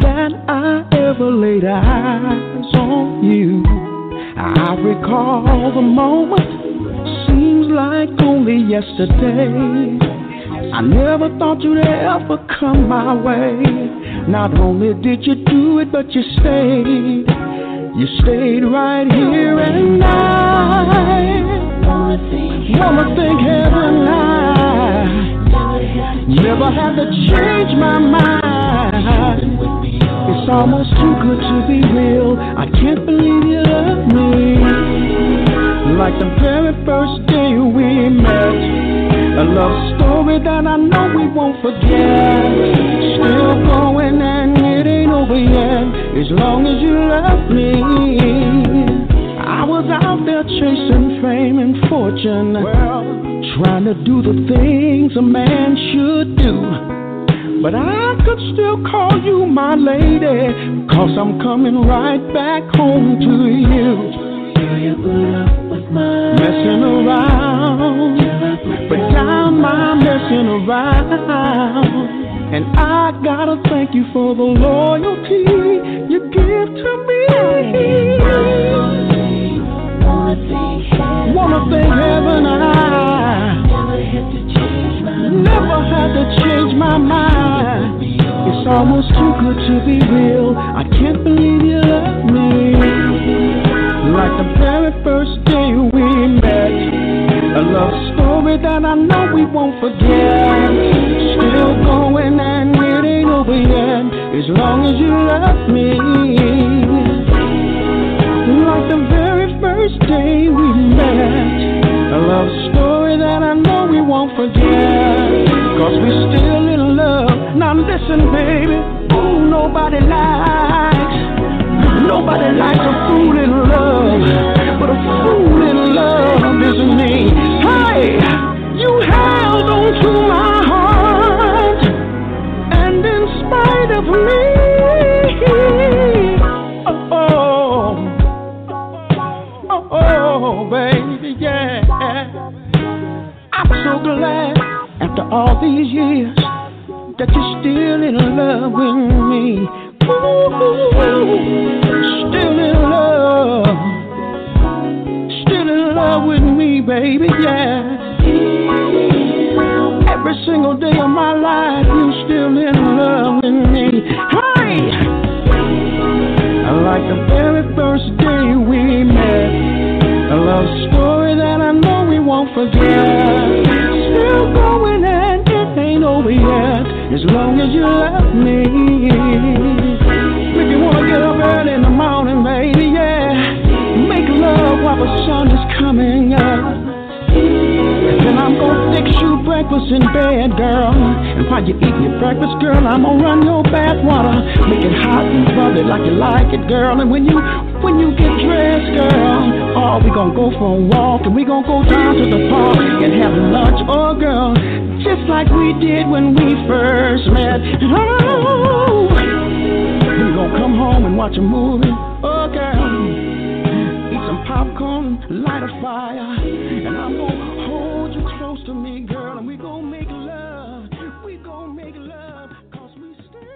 that I ever laid eyes on you. I recall the moment, seems like only yesterday. I never thought you'd ever come my way. Not only did you do it, but you stayed. You stayed right here, and I wanna thank heaven. I never had to change my mind. It's almost too good to be real. I can't believe you love me like the very first day we met. A love story that I know we won't forget. Still going and it ain't over yet. As long as you love me. I was out there chasing fame and fortune. Trying to do the things a man should do. But I could still call you my lady. Cause I'm coming right back home to you. Messing around, but down my messing around. And I gotta thank you for the loyalty you give to me. Wanna thank heaven I never had to change my mind. It's almost too good to be real. I can't believe you love me like the very first day we met. A love story that I know we won't forget. Still going and it ain't over yet. As long as you love me. Like the very first day we met. A love won't. Cause we're still in love. Now listen, baby. Ooh, nobody likes. Nobody likes a fool in love, but a fool in love is me. Hey, you held on to my heart, and in spite of me, glad after all these years that you're still in love with me. Ooh, still in love, still in love with me, baby, yeah. Every single day of my life, you're still in love with me. Hey, like the very first day we met, a love story that I know we won't forget. As long as you love me. Make you wanna get up early in the morning, baby, yeah. Make love while the sun is coming up. Then I'm gonna fix you breakfast in bed, girl. And while you eat your breakfast, girl, I'm gonna run your bath water. Make it hot and bubbly like you like it, girl. And when you when you get dressed, girl, oh, we gonna go for a walk and we gonna go down to the park and have lunch, oh, girl, just like we did when we first met. Oh, we gonna come home and watch a movie, oh, girl. Eat some popcorn, light a fire, and I'm gonna hold you close to me, girl, and we gonna make love. We gonna make love, cause we still.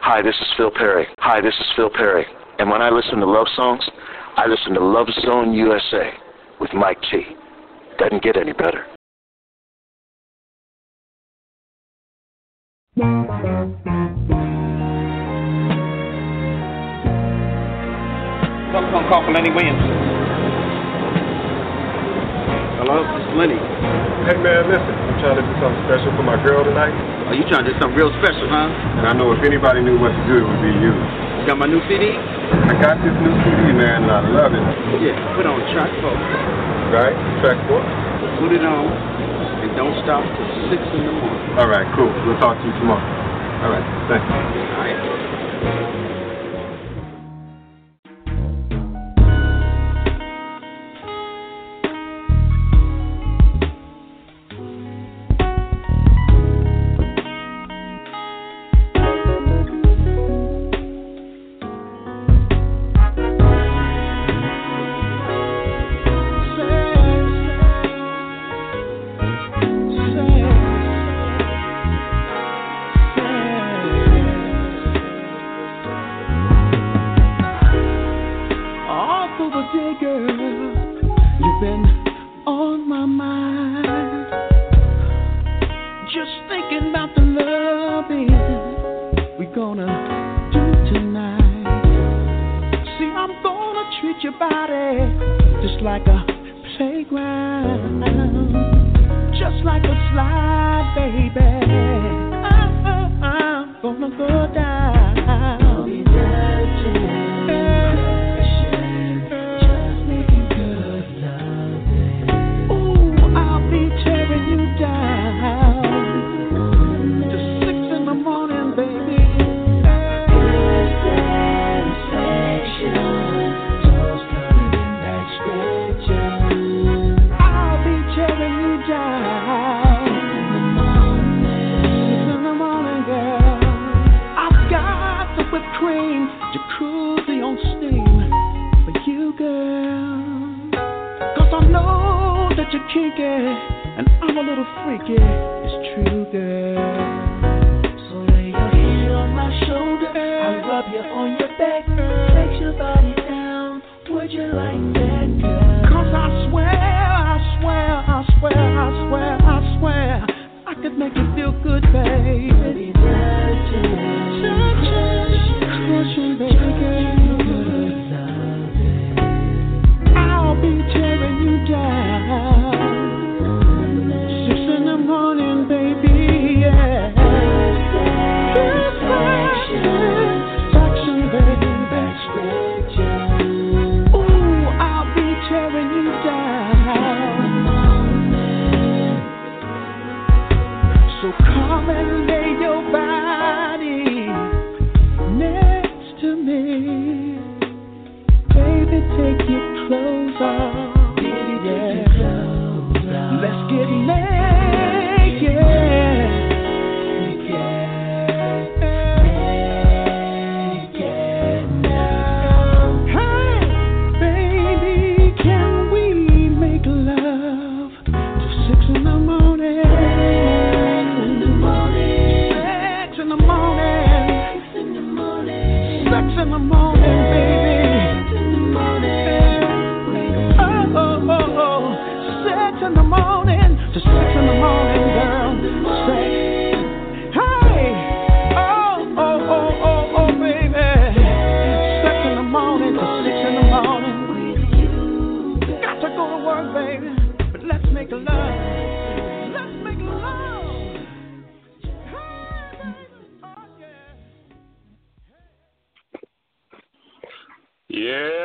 Hi, this is Phil Perry. Hi, this is Phil Perry. And when I listen to love songs, I listen to Love Zone USA with Mike T. Doesn't get any better. Phone call for Lenny Williams. Hello, this is Lenny. Hey man, listen, I'm trying to do something special for my girl tonight. Oh, you trying to do something real special, huh? And I know if anybody knew what to do, it would be you. You got my new CD? I got this new CD, man, and I love it. Yeah, put on track four. Right? Track four? Put it on and don't stop till six in the morning. All right, cool. We'll talk to you tomorrow. All right, thanks. All right.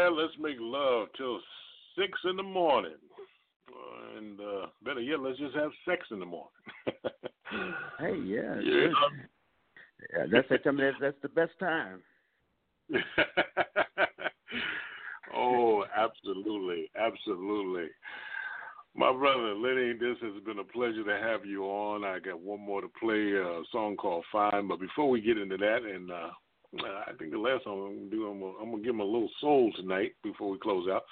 Yeah, let's make love till six in the morning. And uh, better yet, let's just have sex in the morning. Hey, yeah. Yeah. yeah that's, mean, that's, that's the best time. oh, absolutely, absolutely. My brother Lenny, this has been a pleasure to have you on. I got one more to play, a song called Fine. But before we get into that, and uh, I think the last song I'm gonna do, I'm gonna, I'm gonna give him a little soul tonight before we close out.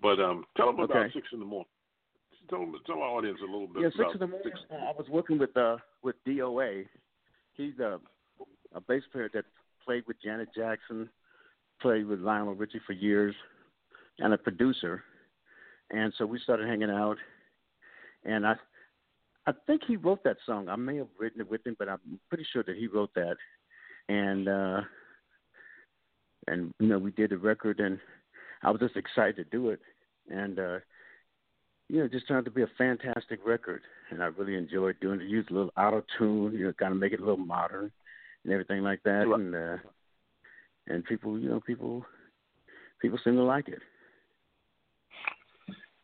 But um, tell them about Okay. six in the morning. Tell them, tell our audience a little bit Yeah, about six in the morning. I was working with uh with DOA. He's a a bass player that played with Janet Jackson, played with Lionel Richie for years, and a producer. And so we started hanging out, and I I think he wrote that song. I may have written it with him, but I'm pretty sure that he wrote that. And uh and you know we did the record, and I was just excited to do it. And uh you know, it just turned out to be a fantastic record, and I really enjoyed doing it. Use a little auto tune, you know, kind of make it a little modern and everything like that, and uh, and people, you know, people people seem to like it.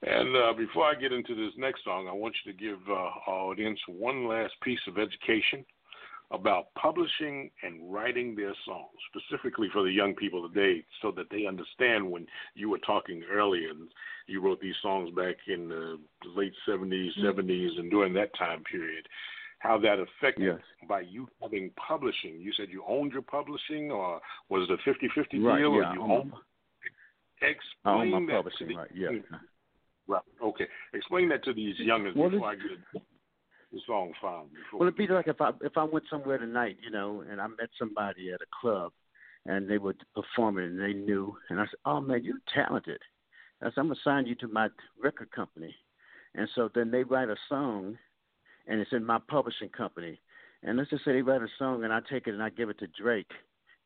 And uh, before I get into this next song, I want you to give uh, our audience one last piece of education about publishing and writing their songs, specifically for the young people today, so that they understand when you were talking earlier and you wrote these songs back in the late 70s, 70s, mm-hmm. and during that time period, how that affected by you having publishing. You said you owned your publishing, or was it a 50 50 deal, Right, or yeah, you own my- owned? Explain that to publishing, the- right? Yeah. Right. Okay. Explain that to these youngins Well, before I get the song found. Before Well, it'd be like if I if I went somewhere tonight, you know, and I met somebody at a club, and they were performing, and they knew, and I said, "Oh man, you're talented." I said, I'm gonna sign you to my record company, and so then they write a song, and it's in my publishing company, and let's just say they write a song, and I take it and I give it to Drake,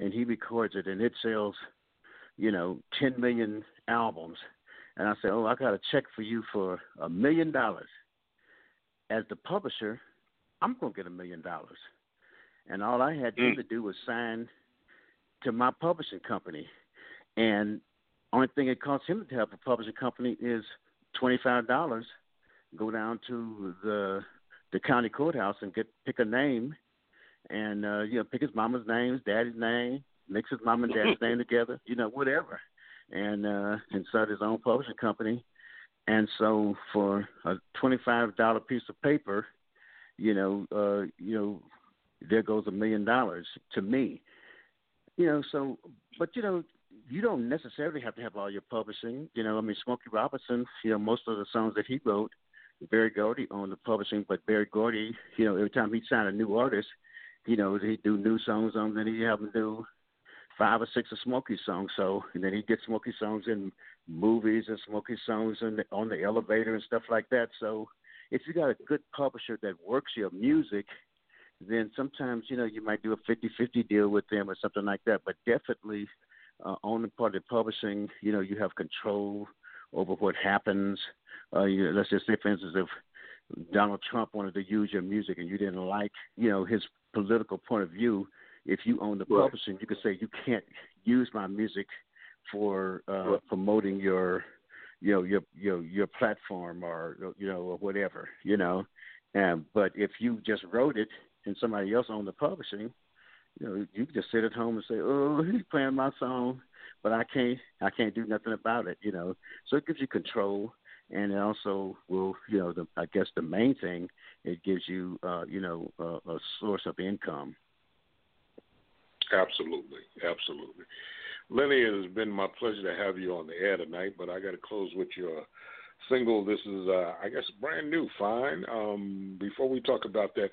and he records it, and it sells, you know, 10 million albums, and I say, oh, I got a check for you for a million dollars. As the publisher, I'm gonna get a million dollars, and all I had him to do was sign to my publishing company, and only thing it costs him to have a publishing company is twenty five dollars. Go down to the the county courthouse and get pick a name, and uh, you know pick his mama's name, his daddy's name, mix his mom and dad's name together, you know whatever, and uh, and start his own publishing company. And so for a twenty five dollar piece of paper, you know, uh, you know, there goes a million dollars to me. You know, so but you know, you don't necessarily have to have all your publishing. You know, I mean, Smokey Robinson, you know, most of the songs that he wrote, Berry Gordy owned the publishing, but Berry Gordy, you know, every time he signed a new artist, you know, he'd do new songs on, then he'd have them do five or six of Smokey songs. So, and then he'd get Smokey songs in movies and Smokey songs in the, on the elevator and stuff like that. So, if you got a good publisher that works your music, then sometimes, you know, you might do a 50-50 deal with them or something like that. But definitely – uh, the part of publishing, you know, you have control over what happens. Uh, you, let's just say, for instance, if Donald Trump wanted to use your music and you didn't like, you know, his political point of view, if you own the Right. publishing, you could say you can't use my music for uh, promoting your, you know, your your your platform or you know or whatever, you know. Um, but if you just wrote it and somebody else owned the publishing, you know, you just sit at home and say, "Oh, he's playing my song," but I can't, I can't do nothing about it, you know. So it gives you control, and it also will, you know, the, I guess the main thing, it gives you, uh, you know, a source of income. Absolutely, absolutely. Lenny, it has been my pleasure to have you on the air tonight, but I got to close with your single. This is, uh, I guess, brand new. Fine. Um, before we talk about that,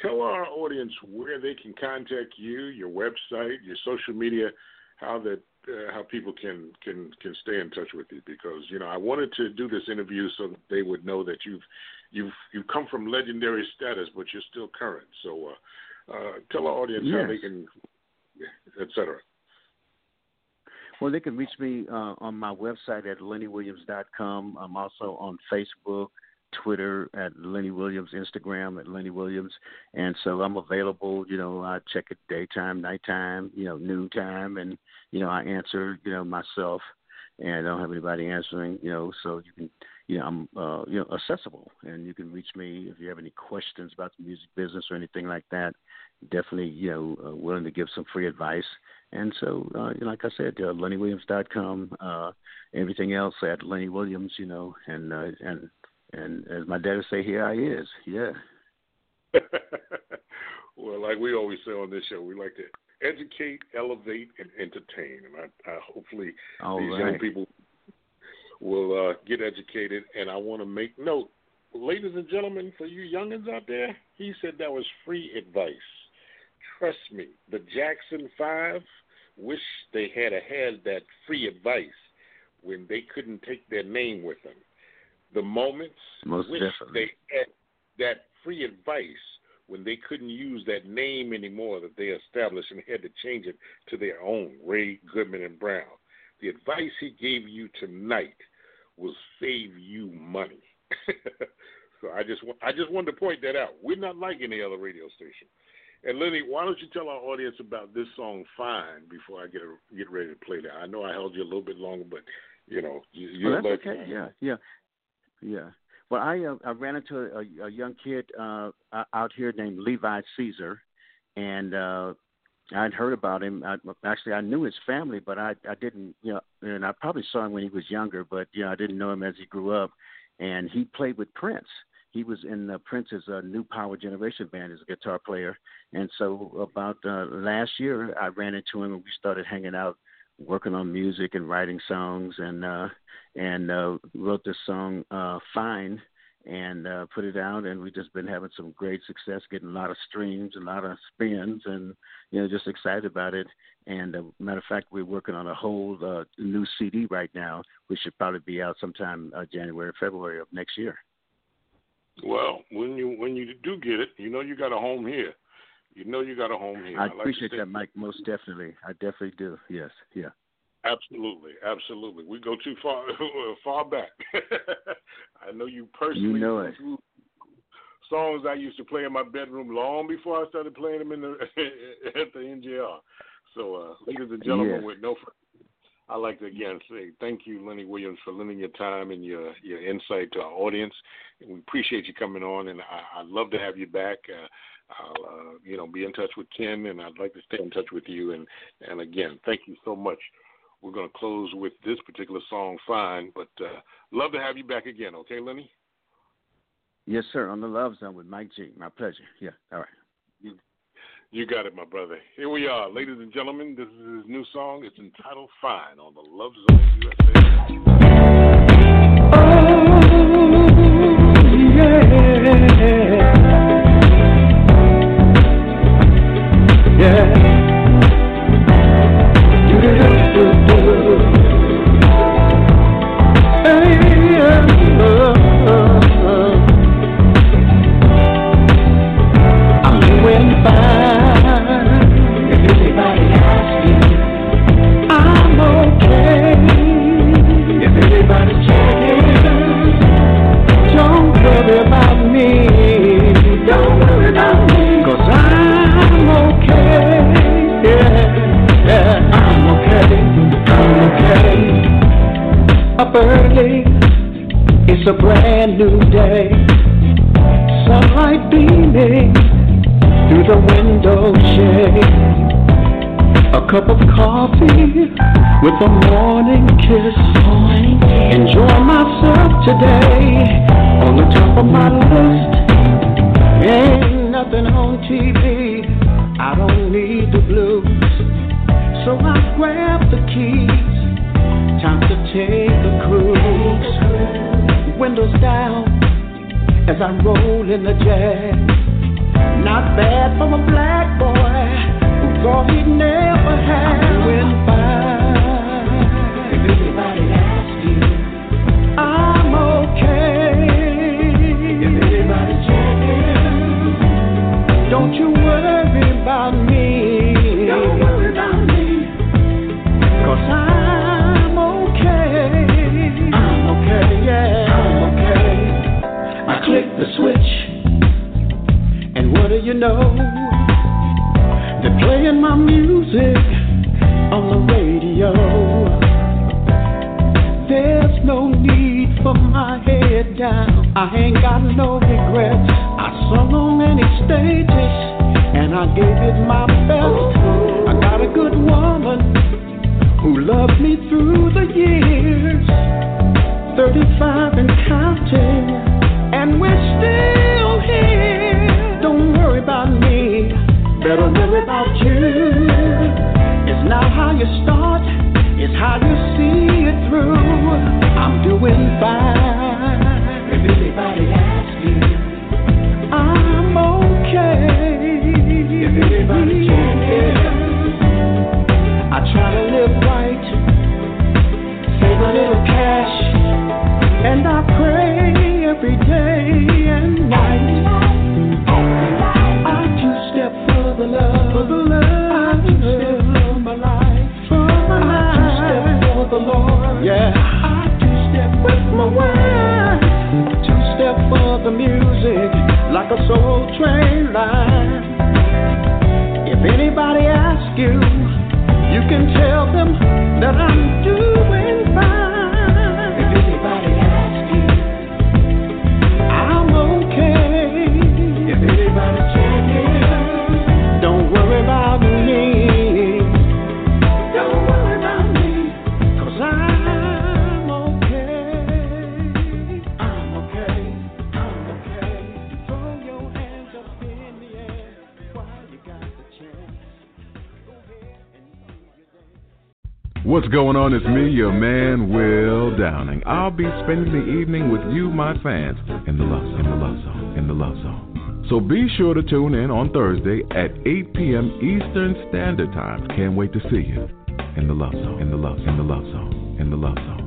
tell our audience where they can contact you, your website, your social media, how that uh, how people can can can stay in touch with you. Because you know, I wanted to do this interview so that they would know that you've you've you've come from legendary status, but you're still current. So, uh, uh, tell our audience how they can, et cetera. Well, they can reach me uh, on my website at lennywilliams.com. I'm also on Facebook, Twitter at Lenny Williams, Instagram at Lenny Williams, and so I'm available. You know, I check it daytime, nighttime, you know, noontime, and you know, I answer, you know, myself, and I don't have anybody answering. You know, so you can, you know, I'm, uh, you know, accessible, and you can reach me if you have any questions about the music business or anything like that. Definitely, you know, uh, willing to give some free advice. And so, uh, like I said, uh, LennyWilliams.com, uh, everything else at Lenny Williams, you know, and uh, and and as my dad would say, here I is, yeah. well, like we always say on this show, we like to educate, elevate, and entertain. And I, I hopefully All these right. young people will uh, get educated. And I want to make note, ladies and gentlemen, for you youngins out there, he said that was free advice. Trust me, the Jackson Five wish they had had that free advice when they couldn't take their name with them. The moments Most wish definitely. they had that free advice when they couldn't use that name anymore that they established and had to change it to their own, Ray Goodman and Brown. The advice he gave you tonight will save you money. so I just I just wanted to point that out. We're not like any other radio station. And Lenny, why don't you tell our audience about this song "Fine" before I get a, get ready to play that? I know I held you a little bit longer, but you know you, you're Well, that's okay. Yeah, yeah, yeah. Well, I uh, I ran into a, a young kid uh, out here named Levi Seacer, and uh, I'd heard about him. I, actually, I knew his family, but I I didn't. You know, and I probably saw him when he was younger, but you know, I didn't know him as he grew up. And he played with Prince. He was in uh, Prince's uh, New Power Generation band as a guitar player. And so about uh, last year, I ran into him and we started hanging out working on music and writing songs and uh and uh wrote this song uh fine and uh, put it out, and we've just been having some great success, getting a lot of streams, a lot of spins, and you know, just excited about it. And uh, matter of fact, we're working on a whole uh, new CD right now, which should probably be out sometime uh, January, or February of next year. Well, when you when you do get it, you know you got a home here. You know you got a home here. I like appreciate that, Mike. Most definitely, I definitely do. Yes, yeah. Absolutely, absolutely. We go too far far back. I know you personally. You know it. Songs I used to play in my bedroom long before I started playing them in the at the NJR. So, uh, ladies and gentlemen, Yes. with no, fur- I'd like to again say thank you, Lenny Williams, for lending your time and your your insight to our audience. We appreciate you coming on, and I, I'd love to have you back. Uh, I'll, uh, you know, be in touch with Ken, and I'd like to stay in touch with you. And and again, thank you so much. We're going to close with this particular song, "Fine," but uh, love to have you back again. Okay, Lenny. Yes, sir. On the Love Zone with Mike T. My pleasure. Yeah. All right. You, you got it, my brother. Here we are, ladies and gentlemen. This is his new song. It's entitled "Fine" on the Love Zone USA. Up early, it's a brand new day. Sunlight beaming through the window shade. A cup of coffee with a morning kiss. Enjoy myself today on the top of my list. Ain't nothing on TV. I don't need the blues. So I grab the keys. Time to take a cruise. Windows down as I roll in the jag. Not bad from a black boy who thought he'd never have. I'm doing you know? They're playing my music on the radio. There's no need for my head down. I ain't got no regrets. I sung on many stages, and I gave it my best. I got a good woman who loved me through the years. 35 and counting, and we're still better worry about you. It's not how you start, it's how you see it through. I'm doing fine. If anybody asks you, I'm okay. If anybody cares, I try to live right, save a little cash. And I pray every day a soul train line. If anybody asks you, you can tell them that I'm What's going on? It's me, your man, Will Downing. I'll be spending the evening with you, my fans, in the love zone, in the love zone, in the love zone. So be sure to tune in on Thursday at 8 p.m. Eastern Standard Time. Can't wait to see you in the love zone, in the love, in the love zone, in the love zone.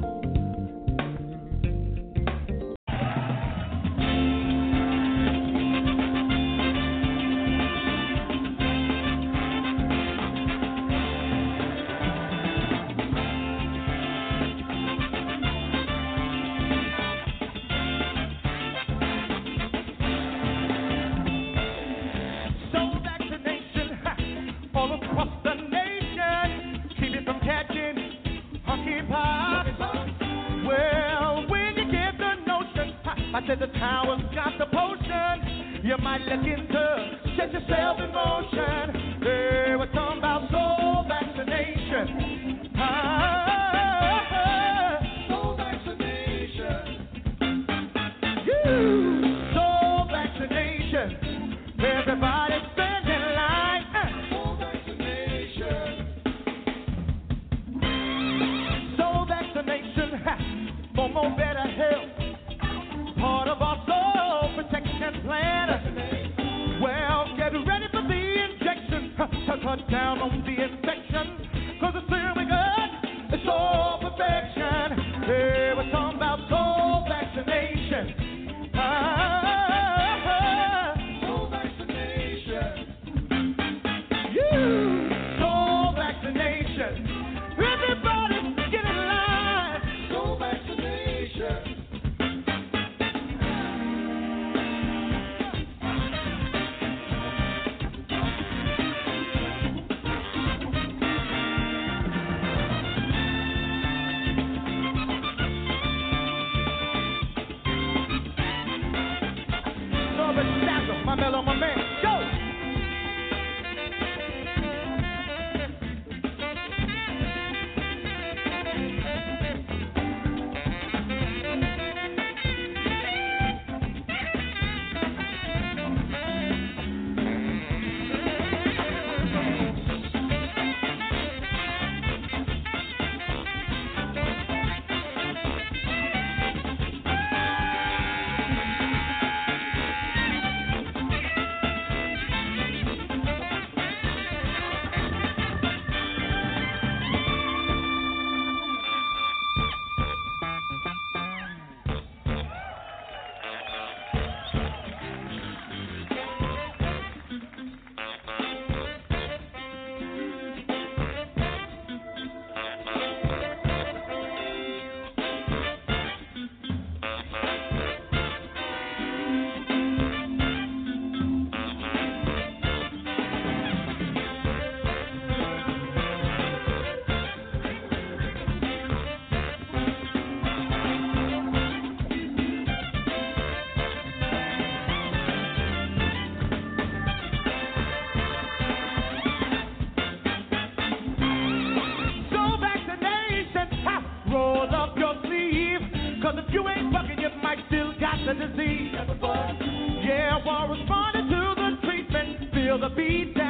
beat. Yeah, while responding to the treatment, feel the beat.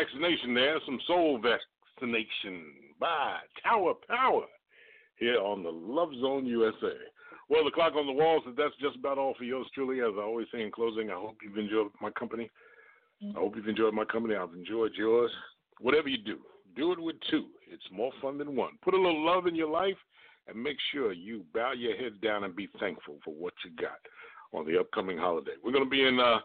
Vaccination there, some soul vaccination by Tower Power here on the Love Zone USA. Well, the clock on the wall says that's just about all for yours truly. As I always say in closing, I hope you've enjoyed my company. I hope you've enjoyed my company. I've enjoyed yours. Whatever you do, do it with two. It's more fun than one. Put a little love in your life and make sure you bow your head down and be thankful for what you got on the upcoming holiday. We're going to be in, uh,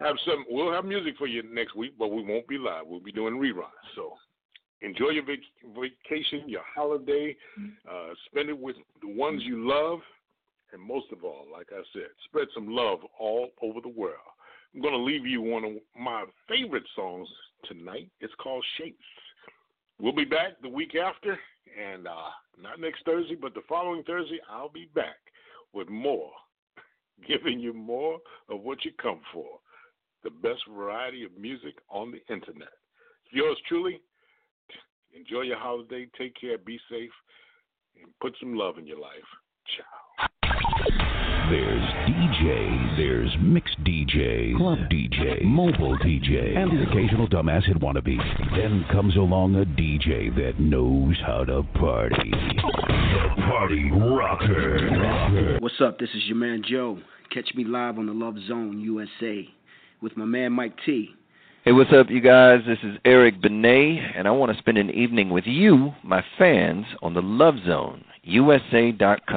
have some, we'll have music for you next week, but we won't be live. We'll be doing reruns. So enjoy your vac- vacation, your holiday, uh, spend it with the ones you love, and most of all, like I said, spread some love all over the world. I'm going to leave you one of my favorite songs tonight. It's called Shapes. We'll be back the week after, and uh, not next Thursday, but the following Thursday, I'll be back with more, giving you more of what you come for the best variety of music on the internet. Yours truly, enjoy your holiday, take care, be safe, and put some love in your life. Ciao. There's DJ, there's mixed DJ, club DJ, mobile DJ, and the occasional dumbass hit wannabe. Then comes along a DJ that knows how to party. The Party Rocker. What's up? This is your man Joe. Catch me live on the Love Zone USA with my man Mike T. Hey, what's up, you guys? This is Eric Benet, and I want to spend an evening with you, my fans, on the Love Zone, USA.com.